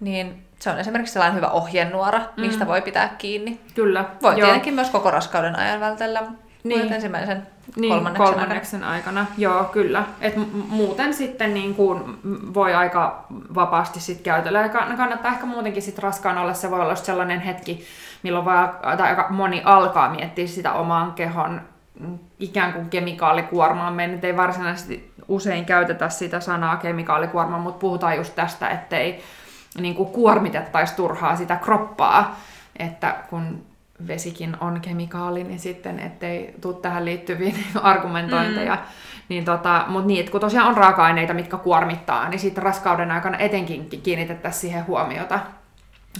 niin se on esimerkiksi sellainen hyvä ohjenuora, mistä mm. voi pitää kiinni. Kyllä. Voi Joo. tietenkin myös koko raskauden ajan vältellä, niin. ensimmäisen niin, kolmanneksen, kolmanneksen aikana. aikana. Joo, kyllä. Et muuten sitten niin kuin voi aika vapaasti sit käytellä. Ja kannattaa ehkä muutenkin sit raskaan olla. Se voi olla sellainen hetki, milloin voi, tai aika moni alkaa miettiä sitä oman kehon ikään kuin kemikaalikuormaa. Me nyt ei varsinaisesti usein käytetä sitä sanaa kemikaalikuorma, mutta puhutaan just tästä, ettei niin kuin kuormitettaisi turhaa sitä kroppaa. Että kun vesikin on kemikaali, niin sitten ettei tule tähän liittyviä argumentointeja. Mm. Niin tota, Mutta niin, että kun tosiaan on raaka-aineita, mitkä kuormittaa, niin sitten raskauden aikana etenkin kiinnitettäisiin siihen huomiota.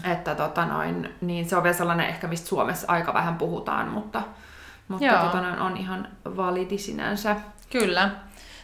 Että tota noin, niin se on vielä sellainen ehkä, mistä Suomessa aika vähän puhutaan, mutta, Mutta Joo. tota, noin on ihan validi sinänsä. Kyllä.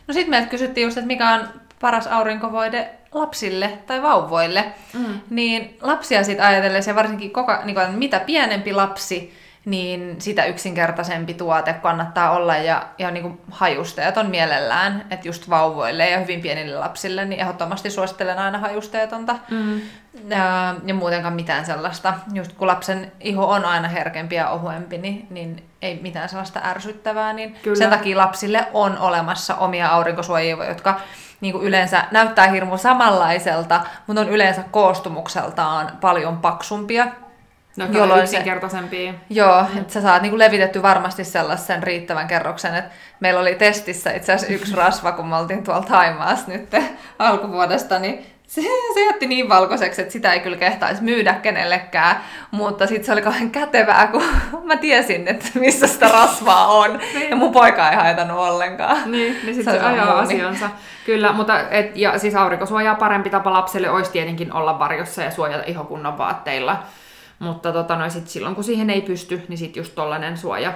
No sitten meiltä kysyttiin just, että mikä on paras aurinkovoide lapsille tai vauvoille. Mm. Niin lapsia sitten ajatellen, ja varsinkin koko, niin kuin, mitä pienempi lapsi, niin sitä yksinkertaisempi tuote kannattaa olla ja, ja niin kuin hajusteet on mielellään, että just vauvoille ja hyvin pienille lapsille, niin ehdottomasti suosittelen aina hajusteetonta. Mm. Ja, ja muutenkaan mitään sellaista. Just kun lapsen iho on aina herkempi ja ohuempi, niin, niin ei mitään sellaista ärsyttävää. Niin Kyllä. sen takia lapsille on olemassa omia aurinkosuojia, jotka niin kuin yleensä näyttää hirmu samanlaiselta, mutta on yleensä koostumukseltaan paljon paksumpia. No, Jolloin jolloin se- yksinkertaisempia. Joo, mm. että sä saat niinku levitetty varmasti sellaisen riittävän kerroksen, että meillä oli testissä itse asiassa yksi rasva, kun me oltiin tuolla Taimaassa nyt alkuvuodesta, niin se, se jätti niin valkoiseksi, että sitä ei kyllä kehtaisi myydä kenellekään, mutta sitten se oli kauhean kätevää, kun mä tiesin, että missä sitä rasvaa on, ja mun poika ei haitannut ollenkaan. Niin, niin Se sitten se, on ajaa asiansa. Kyllä, mutta et, ja siis aurinkosuojaa parempi tapa lapselle olisi tietenkin olla varjossa ja suojata iho kunnon vaatteilla. Mutta tota, no, sit silloin kun siihen ei pysty, niin sitten just tollanen suoja,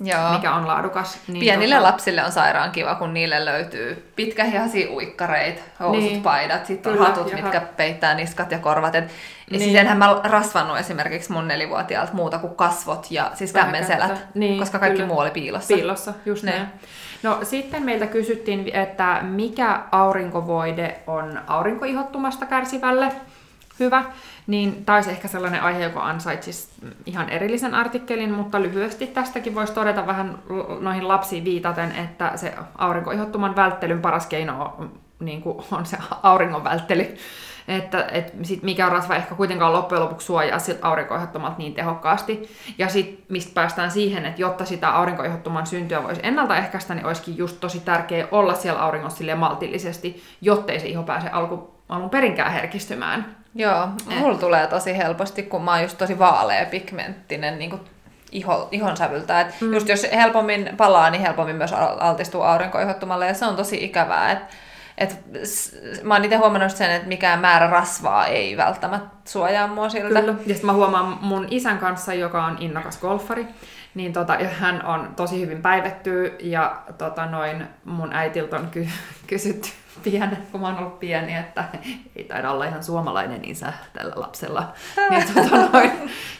Joo. mikä on laadukas. Niin Pienille tota, lapsille on sairaan kiva, kun niille löytyy pitkähihaisia uikkareita, housut, Niin. niin. paidat, sitten on Kyllä, hatut, ja mitkä peittää niskat ja korvat. Et, niin. Niin. Siis enhän mä rasvannut esimerkiksi mun nelivuotiaalta muuta kuin kasvot ja siis kämmenselät. Niin, koska kaikki kyllä. muu oli piilossa. Piilossa, just Ne. näin. No sitten meiltä kysyttiin, että mikä aurinkovoide on aurinkoihottumasta kärsivälle hyvä, niin taisi ehkä sellainen aihe, joka ansaitsisi ihan erillisen artikkelin, mutta lyhyesti tästäkin voisi todeta vähän noihin lapsiin viitaten, että se aurinkoihottuman välttelyn paras keino on, niin kuin on se auringon välttely. Että et sit mikä rasva ehkä kuitenkaan loppujen lopuksi suojaa siltä aurinkoihottomalta niin tehokkaasti. Ja sitten mistä päästään siihen, että jotta sitä aurinkoihottoman syntyä voisi ennaltaehkäistä, niin olisikin just tosi tärkeää olla siellä auringossa maltillisesti, jottei se iho pääse alku, alun perinkään herkistymään. Joo, Eh. mulla tulee tosi helposti, kun mä oon just tosi vaalea pigmenttinen niin iho, ihon sävyltä. Et mm. Just jos helpommin palaa, niin helpommin myös al- altistuu aurinkoihottumalle ja se on tosi ikävää. Et, et, mä oon itse huomannut sen, että mikään määrä rasvaa ei välttämättä suojaa mua siltä. Kyllä. Ja sitten mä huomaan mun isän kanssa, joka on innokas golfari, niin tota, ja hän on tosi hyvin päivetty ja tota, noin mun äitiltä on ky- kysytty pienen, kun mä oon ollut pieni, että ei taida olla ihan suomalainen isä tällä lapsella. niin, tota, noin,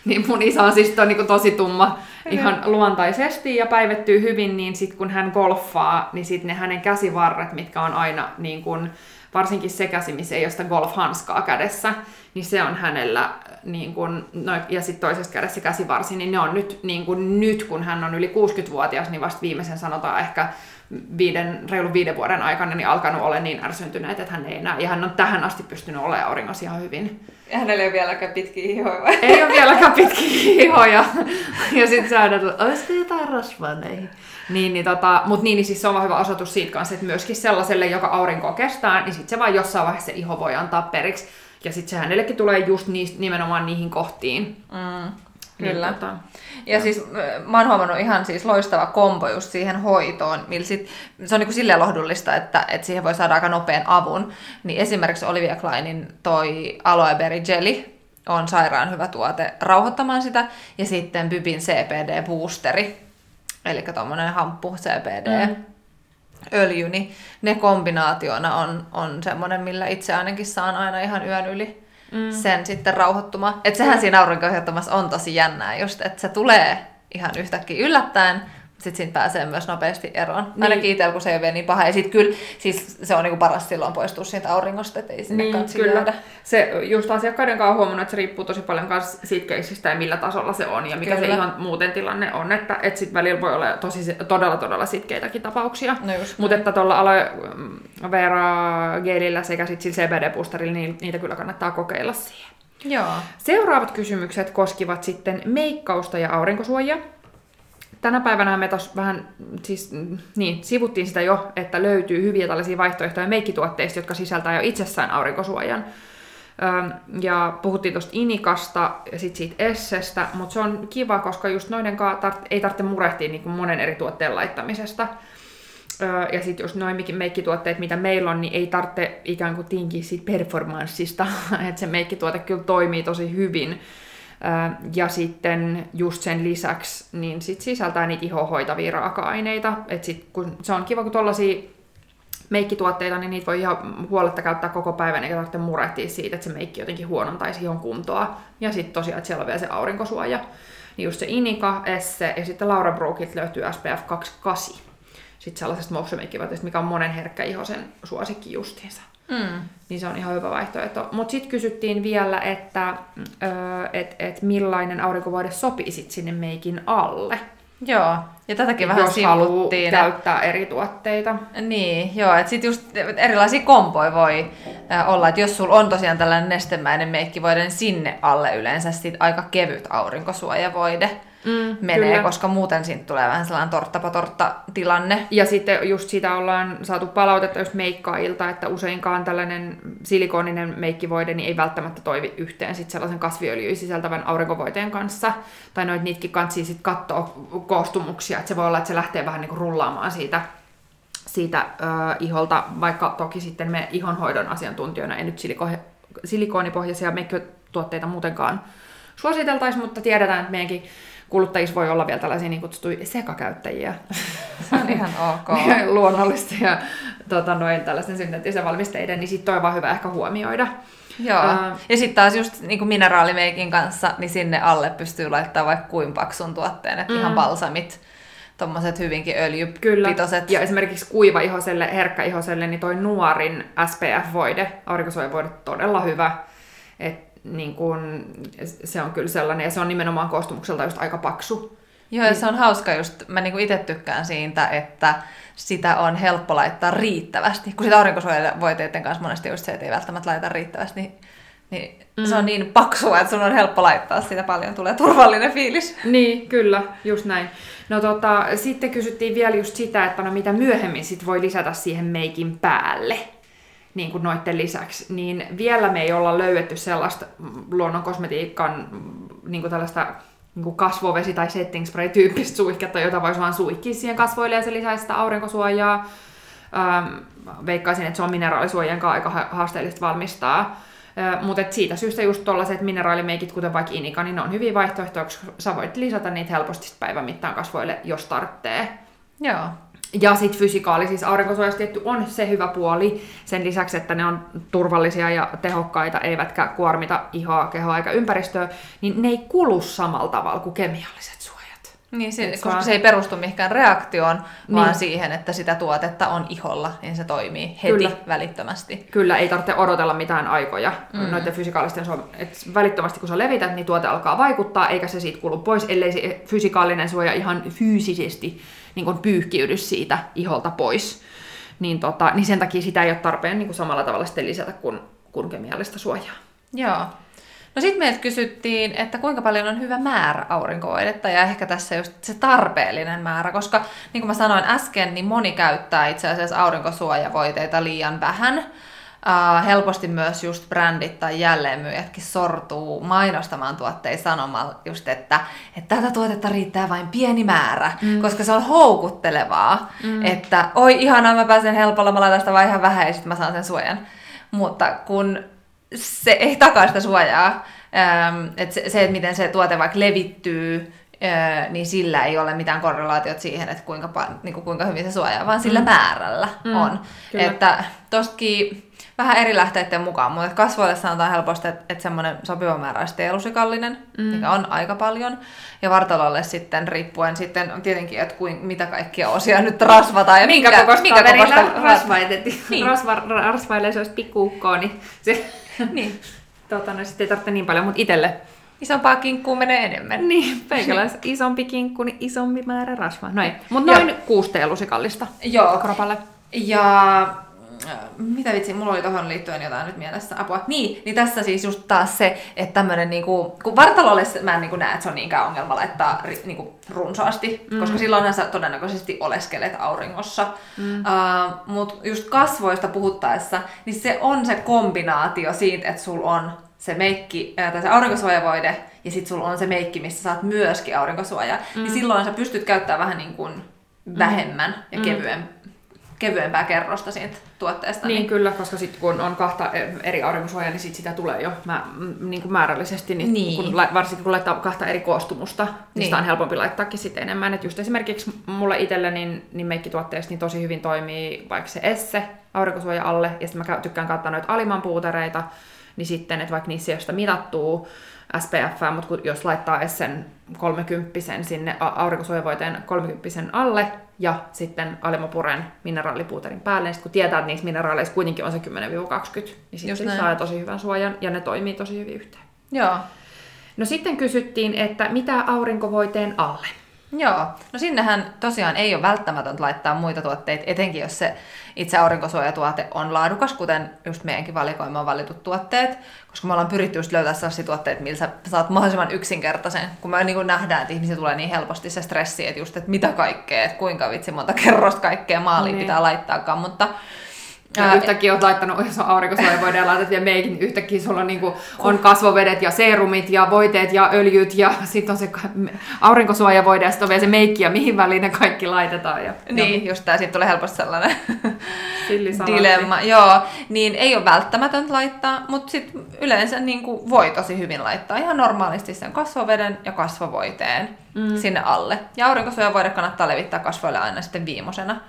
niin mun isä on siis on, niin tosi tumma ihan luontaisesti ja päivettyy hyvin, niin sitten kun hän golfaa, niin sitten ne hänen käsivarret, mitkä on aina niin kuin, varsinkin se käsi, missä ei ole sitä golfhanskaa kädessä, niin se on hänellä, niin kun, no, ja sitten toisessa kädessä käsivarsi, niin ne on nyt, niin kun, nyt kun hän on yli 60-vuotias, niin vasta viimeisen sanotaan ehkä viiden, reilun viiden vuoden aikana niin alkanut olla niin ärsyntyneet, että hän ei enää, ja hän on tähän asti pystynyt olemaan auringossa ihan hyvin. Ja hänellä ei ole vieläkään pitkiä ihoja vai? Ei ole vieläkään pitkiä ihoja. Ja sitten sä että olisiko jotain rasvaa näihin. Niin, niin tota, mut niin, niin siis se on vaan hyvä osoitus siitä kanssa, että myöskin sellaiselle, joka aurinkoa kestää, niin sitten se vaan jossain vaiheessa se iho voi antaa periksi. Ja sitten se hänellekin tulee just niistä, nimenomaan niihin kohtiin. Mm, Niin, kyllä. tota, Ja siis äh, mä oon huomannut ihan siis loistava kombo just siihen hoitoon, millä sit, se on niinku silleen lohdullista, että, että siihen voi saada aika nopean avun. Niin esimerkiksi Olivia Kleinin toi aloe berry jelly on sairaan hyvä tuote rauhoittamaan sitä. Ja sitten Bybin CPD boosteri, eli tommonen hamppu CPD. Mm. öljy, niin ne kombinaationa on, on semmoinen, millä itse ainakin saan aina ihan yön yli mm. sen sitten rauhoittumaan. Että sehän siinä aurinkoihdottomassa on tosi jännää just, että se tulee ihan yhtäkkiä yllättäen, sitten siitä pääsee myös nopeasti eroon. Niin. Ainakin itsellä, kun se ei ole vielä niin paha. Ja sitten kyllä, siis se on niinku paras silloin poistua siitä auringosta, että ei sinne Niin, kyllä. jäädä. Se just asiakkaiden kanssa on huomannut, että se riippuu tosi paljon myös siitä keisistä ja millä tasolla se on ja mikä Kyllä. se ihan muuten tilanne on, että et sit välillä voi olla tosi, todella todella sitkeitäkin tapauksia. No Mutta että tuolla aloe vera gelillä sekä sitten sillä CBD-boosterilla, niin niitä kyllä kannattaa kokeilla siihen. Joo. Seuraavat kysymykset koskivat sitten meikkausta ja aurinkosuojaa. Tänä päivänä me tos vähän, siis niin, sivuttiin sitä jo, että löytyy hyviä tällaisia vaihtoehtoja meikkituotteista, jotka sisältää jo itsessään aurinkosuojan. Ja puhuttiin tuosta Inikasta ja sitten siitä Essestä, mutta se on kiva, koska just noiden kanssa tar- ei tarvitse murehtia niin monen eri tuotteen laittamisesta. Ja sitten just noin meikkituotteet, mitä meillä on, niin ei tarvitse ikään kuin tinkiä siitä performanssista, että se meikkituote kyllä toimii tosi hyvin. Ja sitten just sen lisäksi niin sit sisältää niitä ihohoitavia raaka-aineita. Et sit, kun se on kiva, kun tuollaisia meikkituotteita, niin niitä voi ihan huoletta käyttää koko päivän, eikä tarvitse murehtia siitä, että se meikki jotenkin huonontaisi ihon kuntoa. Ja sitten tosiaan, että siellä on vielä se aurinkosuoja. Niin just se Inika, Esse ja sitten Laura Brookit löytyy SPF 28. Sitten sellaisesta moissumeikkivaatteesta, mikä on monen herkkä ihosen suosikki justiinsa. Mm. Niin se on ihan hyvä vaihtoehto. Mutta sitten kysyttiin vielä, että öö, et, et millainen aurinkovuode sopii sit sinne meikin alle. Joo, ja tätäkin vähän jos sivuttiin. käyttää eri tuotteita. Niin, joo, että sitten just erilaisia kompoja voi olla, että jos sulla on tosiaan tällainen nestemäinen meikkivoide, niin sinne alle yleensä sit aika kevyt aurinkosuojavoide mm, menee, kyllä. koska muuten siitä tulee vähän sellainen torttapatortta tilanne. Ja sitten just siitä ollaan saatu palautetta just meikkailta, että useinkaan tällainen silikoninen meikkivoide niin ei välttämättä toivi yhteen sit sellaisen kasviöljyä sisältävän aurinkovoiteen kanssa. Tai noit niitäkin kansi sit katsoa koostumuksia, että se voi olla, että se lähtee vähän niinku rullaamaan siitä siitä ö, iholta, vaikka toki sitten me ihonhoidon asiantuntijoina ei nyt siliko- silikoonipohjaisia meikkituotteita muutenkaan suositeltaisi, mutta tiedetään, että meidänkin kuluttajissa voi olla vielä tällaisia niin kutsuttuja sekakäyttäjiä. Se on ihan ok. Luonnollista ja tota, noin tällaisten synteettisen valmisteiden, niin sitten on vaan hyvä ehkä huomioida. Joo. Uh, ja sitten taas just niin kuin mineraalimeikin kanssa, niin sinne alle pystyy laittamaan vaikka kuin paksun tuotteen, että mm. ihan balsamit, tommoset hyvinkin öljypitoiset. Kyllä. Ja esimerkiksi kuiva-ihoselle, herkkä-ihoselle, niin toi nuorin SPF-voide, aurinkosuojavoide, todella hyvä. Et niin kun, se on kyllä sellainen, ja se on nimenomaan koostumukselta just aika paksu. Joo, ja se on hauska just, mä niinku itse tykkään siitä, että sitä on helppo laittaa riittävästi. Kun sitä aurinkosuojavoiteiden kanssa monesti just se, että ei välttämättä laita riittävästi, niin, niin mm. se on niin paksua, että sun on helppo laittaa sitä paljon, tulee turvallinen fiilis. Niin, kyllä, just näin. No tota, sitten kysyttiin vielä just sitä, että no mitä myöhemmin sit voi lisätä siihen meikin päälle niin kuin noiden lisäksi, niin vielä me ei olla löydetty sellaista luonnon kosmetiikan niin kuin tällaista niin kuin kasvovesi- tai setting spray-tyyppistä suihketta, jota voisi vaan suihkia siihen kasvoille ja se lisäisi sitä aurinkosuojaa. Ähm, veikkaisin, että se on mineraalisuojan kanssa aika haasteellista valmistaa. Mutta siitä syystä just tuollaiset mineraalimeikit, kuten vaikka Inika, niin ne on hyviä vaihtoehtoja, koska sä voit lisätä niitä helposti päivän mittaan kasvoille, jos tarvitsee. Joo. Ja sitten fysikaali, siis aurinkosuojassa tietty on se hyvä puoli, sen lisäksi, että ne on turvallisia ja tehokkaita, eivätkä kuormita ihoa, kehoa eikä ympäristöä, niin ne ei kulu samalla tavalla kuin kemialliset suojat. Niin, se, koska vaan... se ei perustu mihinkään reaktioon, niin. vaan siihen, että sitä tuotetta on iholla, niin se toimii heti Kyllä. välittömästi. Kyllä, ei tarvitse odotella mitään aikoja mm. noiden fysikaalisten suojien. välittömästi kun sä levität, niin tuote alkaa vaikuttaa, eikä se siitä kulu pois, ellei se fysikaalinen suoja ihan fyysisesti niin kuin pyyhkiydy siitä iholta pois. Niin, tota, niin sen takia sitä ei ole tarpeen niin samalla tavalla sitten lisätä kuin, kuin kemiallista suojaa. Joo. No sitten meiltä kysyttiin, että kuinka paljon on hyvä määrä aurinkovoidetta ja ehkä tässä just se tarpeellinen määrä, koska niin kuin mä sanoin äsken, niin moni käyttää itse asiassa aurinkosuojavoiteita liian vähän. Uh, helposti myös just brändit tai jälleenmyyjätkin sortuu mainostamaan tuotteita sanomalla just, että, että tätä tuotetta riittää vain pieni määrä, mm. koska se on houkuttelevaa, mm. että oi ihanaa, mä pääsen helpolla, mä laitan sitä vaan ihan vähän ja sitten mä saan sen suojan. Mutta kun se ei takaa sitä suojaa, ähm, että se, se, että miten se tuote vaikka levittyy, äh, niin sillä ei ole mitään korrelaatiot siihen, että kuinka, niin kuin kuinka hyvin se suojaa, vaan sillä mm. määrällä mm, on. Kyllä. Että tostakin vähän eri lähteiden mukaan, mutta kasvoille sanotaan helposti, että, että semmoinen sopiva määrä olisi teelusikallinen, mm. mikä on aika paljon. Ja vartalolle sitten riippuen sitten tietenkin, että kuin, mitä kaikkia osia nyt rasvataan. Ja minkä, minkä kokoista minkä kokoista rasva, niin. rasva, rasvailee se olisi pikkuukkoa, niin se niin. tota, no, sitten ei tarvitse niin paljon, mutta itselle Isompaa kinkkuu menee enemmän. Niin, peikäläis isompi kinkku, niin isompi määrä rasvaa. Noin. Mutta noin kuusi teelusikallista Joo. kropalle. Ja mitä vitsi, mulla oli tuohon liittyen jotain nyt mielessä apua. Niin, niin tässä siis just taas se, että tämmönen niinku, kun vartalolle mä en niinku näe, että se on niinkään ongelma laittaa niinku runsaasti, mm. koska silloinhan sä todennäköisesti oleskelet auringossa. Mm. Uh, Mutta just kasvoista puhuttaessa, niin se on se kombinaatio siitä, että sul on se meikki, tai se aurinkosuojavoide, ja sitten sulla on se meikki, missä saat myöskin aurinkosuoja, niin mm. niin silloin sä pystyt käyttämään vähän niin kuin vähemmän mm. ja kevyen kevyempää kerrosta siitä tuotteesta. Niin, niin kyllä, koska sitten kun on kahta eri aurinkosuojaa, niin sit sitä tulee jo mä, niin kuin määrällisesti, niin, niin. Kun, varsinkin kun laittaa kahta eri koostumusta, niin, niin sitä on helpompi laittaakin sitten enemmän. Et just esimerkiksi mulle itselle niin, niin meikkituotteessa niin tosi hyvin toimii vaikka se Esse aurinkosuoja alle, ja sitten mä tykkään katsoa noita alimman puutereita, niin sitten, että vaikka niissä ei ole sitä mitattua SPF, mutta jos laittaa Essen 30 sinne aurinkosuojavoiteen 30 alle ja sitten alimapuren mineraalipuuterin päälle, niin kun tietää, että niissä mineraaleissa kuitenkin on se 10-20, niin sitten saa tosi hyvän suojan ja ne toimii tosi hyvin yhteen. Joo. No sitten kysyttiin, että mitä aurinkovoiteen alle? Joo, no sinnehän tosiaan ei ole välttämätöntä laittaa muita tuotteita, etenkin jos se itse aurinkosuojatuote on laadukas, kuten just meidänkin valikoimaan valitut tuotteet, koska me ollaan pyritty just löytää sellaisia tuotteita, millä sä saat mahdollisimman yksinkertaisen, kun me niin nähdään, että ihmisiä tulee niin helposti se stressi, että just, että mitä kaikkea, että kuinka vitsi monta kerrosta kaikkea maaliin niin. pitää laittaakaan, mutta ja Ää, yhtäkkiä olet laittanut, jos on aurinkosuojavoide ja laitat vielä meikin, niin yhtäkkiä sulla on, niinku, on kasvovedet ja seerumit ja voiteet ja öljyt ja sitten on se aurinkosuojavoide ja sitten on vielä se meikki ja mihin väliin ne kaikki laitetaan. Ja, niin, ja. just tämä, siitä tulee helposti sellainen dilemma. Joo, niin ei ole välttämätöntä laittaa, mutta sitten yleensä niin kuin voi tosi hyvin laittaa ihan normaalisti sen kasvoveden ja kasvovoiteen mm. sinne alle. Ja aurinkosuojavoide kannattaa levittää kasvoille aina sitten viimosena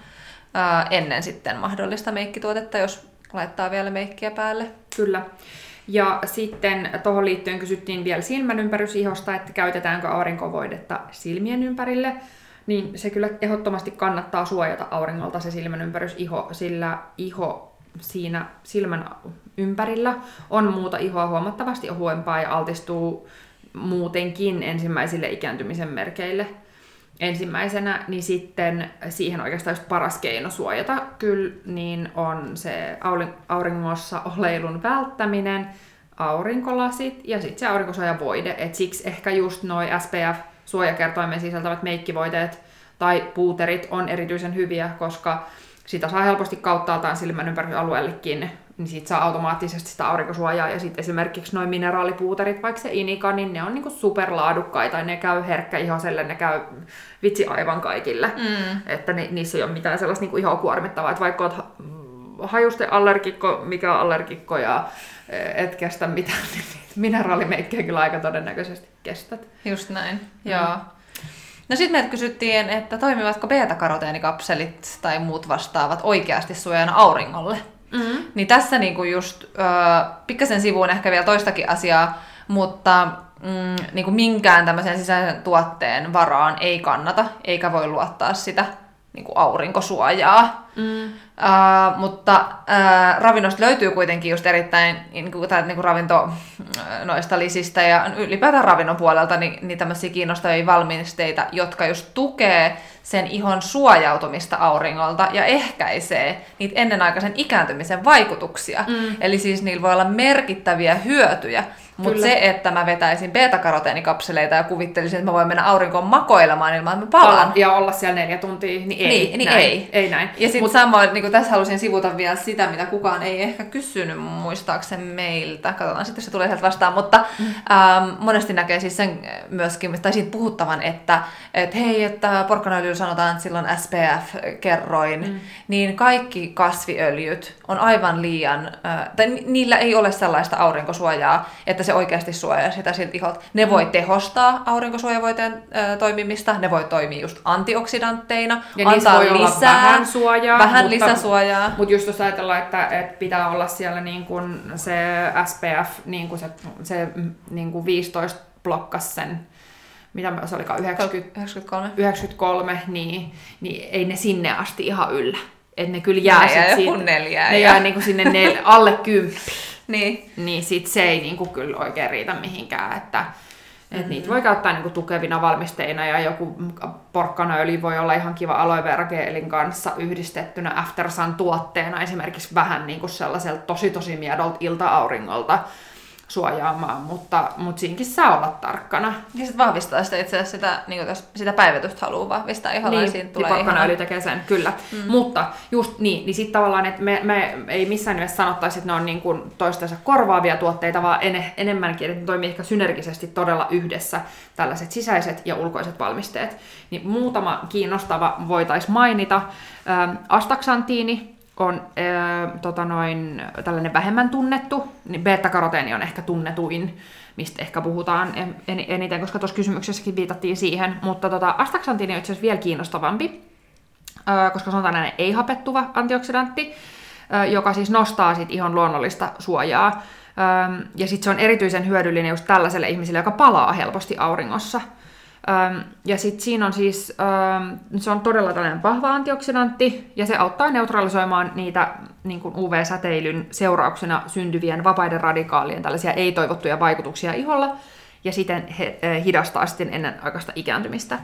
ää, ennen sitten mahdollista meikkituotetta, jos laittaa vielä meikkiä päälle. Kyllä. Ja sitten tuohon liittyen kysyttiin vielä silmän ympärysihosta, että käytetäänkö aurinkovoidetta silmien ympärille. Niin se kyllä ehdottomasti kannattaa suojata auringolta se silmän ympärysiho, sillä iho siinä silmän ympärillä on muuta ihoa huomattavasti ohuempaa ja altistuu muutenkin ensimmäisille ikääntymisen merkeille ensimmäisenä, niin sitten siihen oikeastaan just paras keino suojata kyllä, niin on se auringossa oleilun välttäminen, aurinkolasit ja sitten se aurinkosuojavoide. Et siksi ehkä just noi SPF-suojakertoimen sisältävät meikkivoiteet tai puuterit on erityisen hyviä, koska sitä saa helposti kauttaaltaan silmän ympärysalueellekin niin siitä saa automaattisesti sitä aurinkosuojaa. Ja sitten esimerkiksi noin mineraalipuuterit, vaikka se inika, niin ne on niinku superlaadukkaita, ne käy herkkä ihoselle, ne käy vitsi aivan kaikille. Mm. Että ni, niissä ei ole mitään sellaista niinku ihoa kuormittavaa, että vaikka olet hajusten allergikko, mikä on allergikko ja e, et kestä mitään, niin mineraalimeikkejä kyllä aika todennäköisesti kestät. Just näin, mm. joo. No sitten meiltä kysyttiin, että toimivatko beta-karoteenikapselit tai muut vastaavat oikeasti suojana auringolle? Mm-hmm. Niin tässä niinku just äh, pikkasen sivuun ehkä vielä toistakin asiaa, mutta mm, niinku minkään tämmöisen sisäisen tuotteen varaan ei kannata, eikä voi luottaa sitä niinku aurinkosuojaa. Mm. Uh, mutta uh, ravinnosta löytyy kuitenkin just erittäin niin kuin, tai, niin kuin ravinto noista lisistä ja ylipäätään ravinnon puolelta niin, niin tämmöisiä kiinnostavia valmisteita, jotka just tukee sen ihon suojautumista auringolta ja ehkäisee niitä ennenaikaisen ikääntymisen vaikutuksia. Mm. Eli siis niillä voi olla merkittäviä hyötyjä mutta se, että mä vetäisin beta-karoteenikapseleita ja kuvittelisin, että mä voin mennä aurinkoon makoilemaan ilman, että mä palaan. Ja olla siellä neljä tuntia, niin ei. Niin, niin näin. ei. ei näin. Ja sitten Mut... samoin, niin tässä halusin sivuta vielä sitä, mitä kukaan ei ehkä kysynyt muistaakseni meiltä. Katsotaan sitten, se tulee sieltä vastaan. Mutta mm. ähm, monesti näkee siis sen myöskin, tai siitä puhuttavan, että et hei, että porkkanaöljyllä sanotaan, että silloin SPF-kerroin, mm. niin kaikki kasviöljyt on aivan liian, äh, tai niillä ei ole sellaista aurinkosuojaa, että se oikeasti suojaa sitä siltä iholta. Ne voi tehostaa aurinkosuojavoiteen äh, toimimista, ne voi toimia just antioksidantteina, ja antaa voi lisää, vähän suojaa. Vähän mutta, lisäsuojaa. Mutta just jos ajatellaan, että, että pitää olla siellä niin kuin se SPF, niin kuin se, se niin kuin 15 blokkas sen mitä se olikaan, 90, 93. 93, niin, niin ei ne sinne asti ihan yllä. Että ne kyllä jää, ne jää siitä, neljää. Ne jää niinku sinne nel, alle kymppi. niin. Niin sit se ei niinku kyllä oikein riitä mihinkään, että mm-hmm. niitä voi käyttää niinku tukevina valmisteina ja joku porkkanaöljy voi olla ihan kiva aloe kanssa yhdistettynä Aftersun tuotteena esimerkiksi vähän niinku sellaiselta tosi tosi miedolta ilta-auringolta suojaamaan, mutta, mutta siinkin saa olla tarkkana. Ja sitten vahvistaa sitä itse asiassa sitä, niin jos sitä päivitystä haluaa vahvistaa iholla, niin, niin tulee ihan... tekee sen, kyllä. Mm. Mutta just niin, niin sitten tavallaan, että me, me ei missään nimessä sanottaisi, että ne on niin kuin toistensa korvaavia tuotteita, vaan en, enemmänkin, että ne toimii ehkä synergisesti todella yhdessä tällaiset sisäiset ja ulkoiset valmisteet. Niin muutama kiinnostava voitaisiin mainita. Astaksantiini, on äh, tota noin, tällainen vähemmän tunnettu, niin beta-karoteeni on ehkä tunnetuin, mistä ehkä puhutaan en, eniten, koska tuossa kysymyksessäkin viitattiin siihen, mutta tota, astaksantiini on itse asiassa vielä kiinnostavampi, äh, koska se on tällainen ei-hapettuva antioksidantti, äh, joka siis nostaa sit ihon luonnollista suojaa, äh, ja sitten se on erityisen hyödyllinen just tällaiselle ihmiselle, joka palaa helposti auringossa. Ja sitten siinä on siis, se on todella tällainen vahva antioksidantti, ja se auttaa neutralisoimaan niitä niin kuin UV-säteilyn seurauksena syntyvien vapaiden radikaalien tällaisia ei-toivottuja vaikutuksia iholla, ja siten hidastaa sitten ennen aikaista ikääntymistä.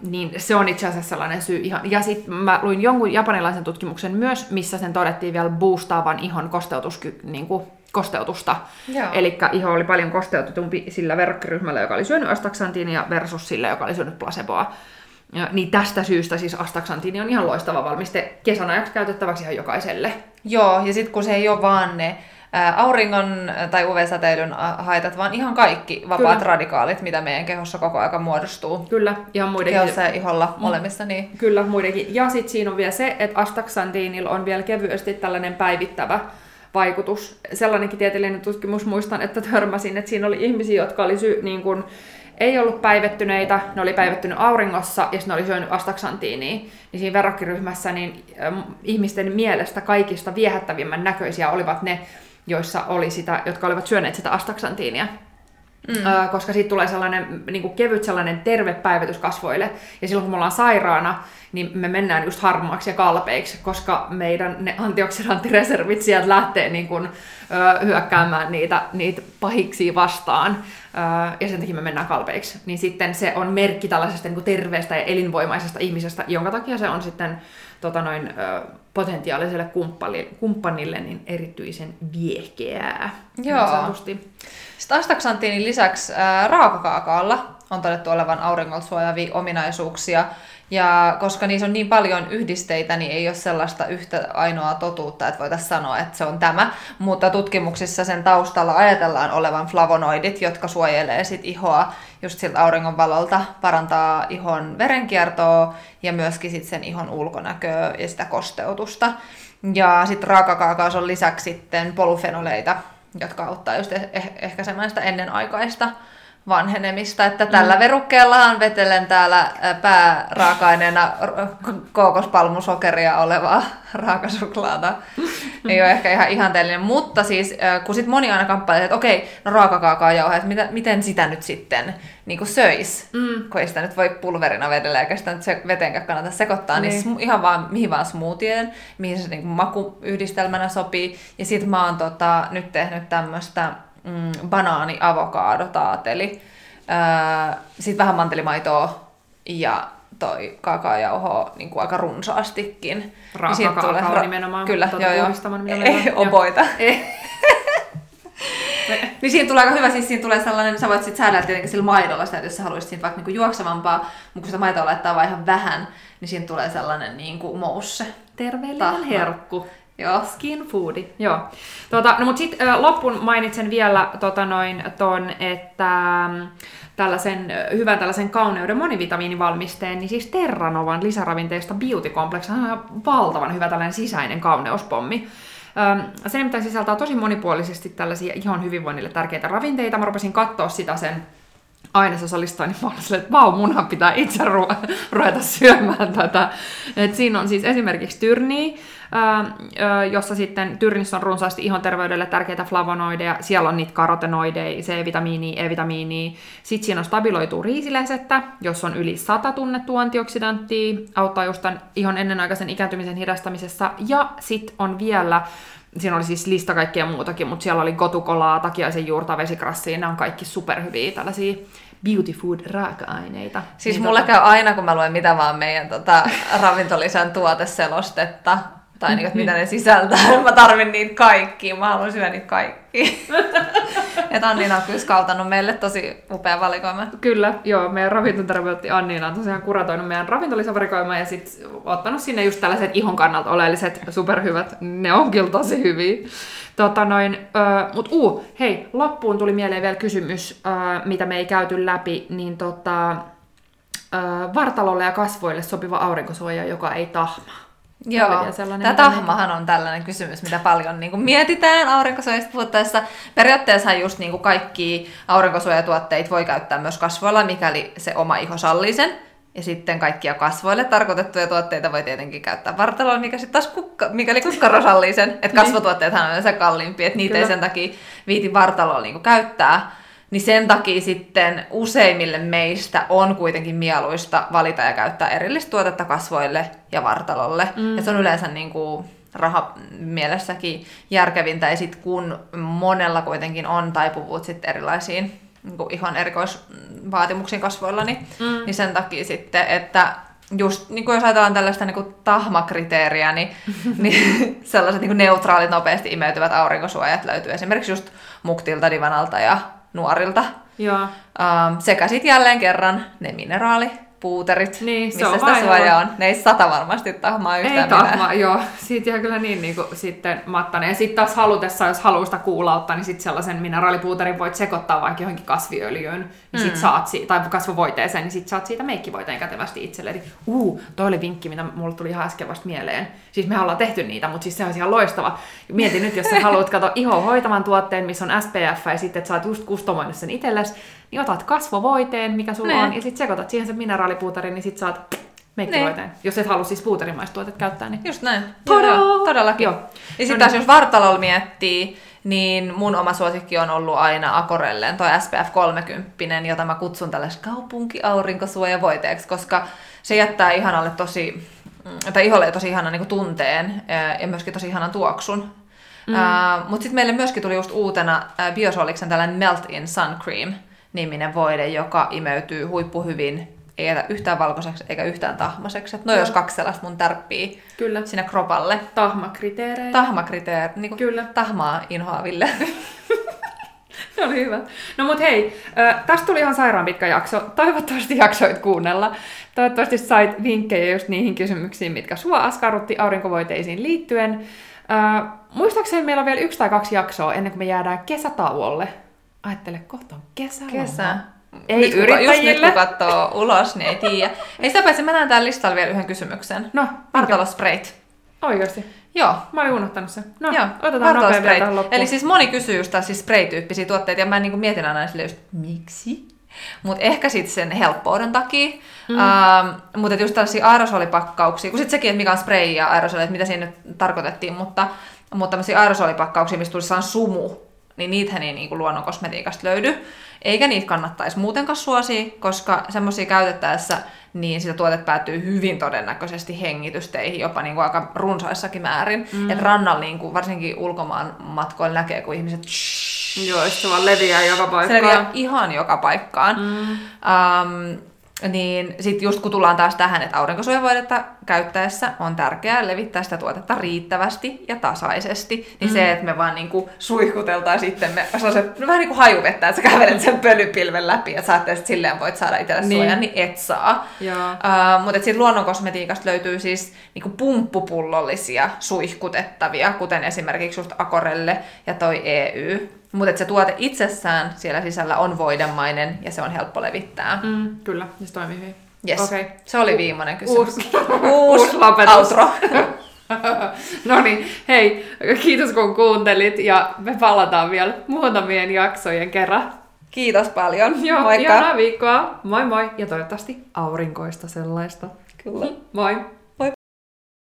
Niin se on itse asiassa sellainen syy ihan. Ja sitten mä luin jonkun japanilaisen tutkimuksen myös, missä sen todettiin vielä boostaavan ihon kosteutusky, niin kuin kosteutusta. Eli iho oli paljon kosteutetumpi sillä verrokkiryhmällä, joka oli syönyt astaksantiinia versus sillä, joka oli syönyt placeboa. Ja, niin tästä syystä siis astaksantiini on ihan loistava valmiste kesän ajaksi käytettäväksi ihan jokaiselle. Joo, ja sitten kun se ei ole vaan ne auringon tai UV-säteilyn haitat, vaan ihan kaikki vapaat Kyllä. radikaalit, mitä meidän kehossa koko ajan muodostuu. Kyllä, ihan muidenkin. Kehossa ja iholla mm. molemmissa. Niin... Kyllä, muidenkin. Ja sitten siinä on vielä se, että astaksantiinilla on vielä kevyesti tällainen päivittävä vaikutus. Sellainenkin tieteellinen tutkimus muistan, että törmäsin, että siinä oli ihmisiä, jotka oli sy- niin kuin, ei ollut päivettyneitä, ne oli päivettynyt auringossa ja ne oli syönyt astaksantiiniä. Niin siinä verrokkiryhmässä niin, äh, ihmisten mielestä kaikista viehättävimmän näköisiä olivat ne, joissa oli sitä, jotka olivat syöneet sitä astaksantiinia. Mm. Koska siitä tulee sellainen niin kuin kevyt sellainen terve päivitys kasvoille. Ja silloin kun me ollaan sairaana, niin me mennään just harmaaksi ja kalpeiksi, koska meidän ne antioksidanttireservit sieltä lähtee niin kuin, ö, hyökkäämään niitä, niitä pahiksi vastaan, ö, ja sen takia me mennään kalpeiksi. Niin sitten se on merkki tällaisesta niin kuin terveestä ja elinvoimaisesta ihmisestä, jonka takia se on sitten tota noin, ö, potentiaaliselle kumppanille, niin erityisen viehkeää. Joo. Sitten astaksantiinin lisäksi ää, raakakaakaalla on todettu olevan auringolta suojaavia ominaisuuksia, ja koska niissä on niin paljon yhdisteitä, niin ei ole sellaista yhtä ainoaa totuutta, että voitaisiin sanoa, että se on tämä. Mutta tutkimuksissa sen taustalla ajatellaan olevan flavonoidit, jotka suojelee sit ihoa just siltä auringonvalolta, parantaa ihon verenkiertoa ja myöskin sit sen ihon ulkonäköä ja sitä kosteutusta. Ja sitten raakakaakaos on lisäksi sitten polyfenoleita, jotka auttaa just eh- eh- ehkäisemään sitä ennenaikaista vanhenemista, että tällä mm. verukkeellahan vetelen täällä pääraaka-aineena kookospalmusokeria olevaa raakasuklaata. Ei ole ehkä ihan ihanteellinen, mutta siis kun sit moni aina kamppailee, että okei, no raakakaakaojauhe, että mitä, miten sitä nyt sitten niin kuin söis, mm. kun ei sitä nyt voi pulverina vedellä eikä sitä nyt se veteenkään kannata sekoittaa, niin, niin ihan vaan mihin vaan smoothien, mihin se niin makuyhdistelmänä sopii. Ja sit mä oon tota, nyt tehnyt tämmöistä mm, banaani avokaado taateli. Öö, sitten vähän mantelimaitoa ja toi kaakaojauho niin kuin aika runsaastikin. Raaka niin tulee, ra- nimenomaan. Kyllä, tuota joo joo. Ei, oboita. niin siinä tulee aika hyvä, siis siinä tulee sellainen, sä voit sitten säädellä tietenkin sillä maidolla sitä, että jos sä haluaisit siitä vaikka niinku juoksevampaa, mutta kun sitä maitoa laittaa vain ihan vähän, niin siinä tulee sellainen niinku mousse. Terveellinen herkku. Joo. Skin foodi. Joo. Tota, no, mutta sitten loppuun mainitsen vielä tota noin, ton, että mm, tällaisen hyvän tällaisen kauneuden monivitamiinivalmisteen, niin siis Terranovan lisäravinteista Beauty Complex on valtavan hyvä tällainen sisäinen kauneuspommi. Se nimittäin sisältää tosi monipuolisesti tällaisia ihon hyvinvoinnille tärkeitä ravinteita. Mä rupesin katsoa sitä sen ainesosalistaa, niin mä olin silleen, että vau, munhan pitää itse ru- ruveta syömään tätä. Et siinä on siis esimerkiksi tyrniä, jossa sitten tyrnissä on runsaasti ihon terveydelle tärkeitä flavonoideja, siellä on niitä karotenoideja, C-vitamiinia, E-vitamiinia, sitten siinä on stabiloituu riisilesettä, jos on yli 100 tunnettua antioksidanttia, auttaa just tämän ihon ennenaikaisen ikääntymisen hidastamisessa, ja sitten on vielä siinä oli siis lista kaikkea muutakin, mutta siellä oli gotukolaa, takiaisen juurta, vesikrassia, nämä on kaikki superhyviä tällaisia beauty food raaka-aineita. Siis niin mulla tota... käy aina, kun mä luen mitä vaan meidän tota, ravintolisän tuoteselostetta, Tai niin, että mitä ne sisältää. Mä tarvin niitä kaikki. Mä haluan syödä niitä kaikki. että Annina on kyllä meille tosi upea valikoima. Kyllä, joo. Meidän ravintoterapeutti Anniina on tosiaan kuratoinut meidän ravintolisavarikoimaa ja sitten ottanut sinne just tällaiset ihon kannalta oleelliset superhyvät. Ne on kyllä tosi hyviä. Tota noin, äh, mut uu, hei, loppuun tuli mieleen vielä kysymys, äh, mitä me ei käyty läpi, niin tota, äh, vartalolle ja kasvoille sopiva aurinkosuoja, joka ei tahmaa. Joo, tämä tahmahan on tällainen kysymys, mitä paljon niin kuin mietitään aurinkosuojasta puhuttaessa. Periaatteessa just niin kuin kaikki aurinkosuojatuotteet voi käyttää myös kasvoilla, mikäli se oma iho sallii sen. Ja sitten kaikkia kasvoille tarkoitettuja tuotteita voi tietenkin käyttää vartalolla, mikä sitten taas kukka, mikäli kukkaro sallii sen. Että niin. kasvotuotteethan on yleensä kalliimpia, että niitä Kyllä. ei sen takia viiti vartalolla niin käyttää. Niin sen takia sitten useimmille meistä on kuitenkin mieluista valita ja käyttää erillistä tuotetta kasvoille ja vartalolle. Mm. Ja se on yleensä niin kuin raha mielessäkin järkevintä. Ja sitten kun monella kuitenkin on taipuvuut sitten erilaisiin niin kuin ihan erikoisvaatimuksiin kasvoilla, niin, mm. niin sen takia sitten, että just niin kuin jos ajatellaan tällaista niin kuin tahmakriteeriä, niin, niin sellaiset niin kuin neutraalit, nopeasti imeytyvät aurinkosuojat löytyy esimerkiksi just Muktilta, Divanalta ja Nuorilta. Joo. Um, sekä sitten jälleen kerran ne mineraali puuterit, niin, missä on sitä suojaa on. Ne ei sata varmasti tahmaa yhtään Ei tahmaa, joo. Siitä jää kyllä niin, niin kuin, sitten mattainen. Ja sitten taas halutessa, jos haluaa sitä kuulauttaa, niin sitten sellaisen mineraalipuuterin voit sekoittaa vaikka johonkin kasviöljyyn, niin mm. sit saat, tai kasvovoiteeseen, niin sitten saat siitä meikkivoiteen kätevästi itsellesi. Uu, toi oli vinkki, mitä mulle tuli ihan äsken vasta mieleen. Siis me ollaan tehty niitä, mutta siis se on ihan loistava. Mietin nyt, jos sä haluat katsoa iho hoitavan tuotteen, missä on SPF, ja sitten että sä oot just kustomoinut sen itsellesi, niin otat kasvovoiteen, mikä sulla ne. on, ja sitten sekoitat siihen sen mineraalipuuterin, niin sitten saat meikkivoiteen. Ne. Jos et halua siis puuterimaista käyttää, niin... Just näin. Joo, todellakin. Joo. Ja sitten no taas niin. jos vartalolla miettii, niin mun oma suosikki on ollut aina Akorelleen, toi SPF 30, jota mä kutsun tällaiseksi kaupunkiaurinkosuojavoiteeksi, koska se jättää ihanalle tosi, mm, tai iholle tosi ihanan niin tunteen ja myöskin tosi ihanan tuoksun. Mm. Uh, Mutta sitten meille myöskin tuli just uutena uh, Biosoliksen tällainen Melt In Sun Cream, niminen voide, joka imeytyy huippuhyvin, ei jätä yhtään valkoiseksi eikä yhtään tahmaseksi. No jos kaksi sellaista mun tärppii Kyllä. sinne kropalle. Tahmakriteerejä. Tahmakriteer, niin kuin Kyllä. tahmaa inhoaville. Se oli hyvä. No mut hei, tästä tuli ihan sairaan pitkä jakso. Toivottavasti jaksoit kuunnella. Toivottavasti sait vinkkejä just niihin kysymyksiin, mitkä sua askarrutti aurinkovoiteisiin liittyen. muistaakseni meillä on vielä yksi tai kaksi jaksoa ennen kuin me jäädään kesätauolle ajattele, kohta on kesä. Kesä. Ei nyt, yrittäjille. Just nyt kun katsoo ulos, niin ei tiedä. Ei sitä paitsi, mä näen täällä listalla vielä yhden kysymyksen. No, Vartalospreit. Oikeasti? Joo. Mä olin unohtanut sen. No, Joo. otetaan nopea vielä tähän loppuun. Eli siis moni kysyy just siis spray-tyyppisiä tuotteita, ja mä niin mietin aina sille just, miksi? Mutta ehkä sitten sen helppouden takia. Mm. Uh, mutta just tällaisia aerosolipakkauksia, kun sitten sekin, että mikä on spray ja aerosoli, että mitä siinä nyt tarkoitettiin, mutta, mutta tämmöisiä aerosolipakkauksia, mistä tulisi sumu, niin niitähän ei niin kuin luonnon kosmetiikasta löydy. Eikä niitä kannattaisi muutenkaan suosia, koska semmoisia käytettäessä niin sitä tuotet päätyy hyvin todennäköisesti hengitysteihin, jopa niin kuin aika runsaissakin määrin. Mm. Että rannalla niin kuin, varsinkin ulkomaan matkoilla näkee, kun ihmiset Joo, se vaan leviää joka paikkaan. Se leviää ihan joka paikkaan. Mm. Um, niin sitten just kun tullaan taas tähän, että aurinkosuojavoidetta käyttäessä on tärkeää levittää sitä tuotetta riittävästi ja tasaisesti, niin mm. se, että me vaan niinku suihkuteltaan sitten me sellaiset, no vähän niin kuin hajuvettä, että sä kävelet sen pölypilven läpi ja sä että silleen voit saada itselle niin. suojan, niin et saa. Uh, mutta sitten luonnonkosmetiikasta löytyy siis niinku pumppupullollisia suihkutettavia, kuten esimerkiksi just Akorelle ja toi EU mutta se tuote itsessään siellä sisällä on voidemainen ja se on helppo levittää. Mm, kyllä, se toimii hyvin. Yes. Okay. Se oli viimeinen kysymys. Uusi, Uusi lopetus. outro. no niin, hei, kiitos kun kuuntelit ja me palataan vielä muutamien jaksojen kerran. Kiitos paljon. Joo, Moikka. viikkoa. Moi moi ja toivottavasti aurinkoista sellaista. Kyllä. Moi.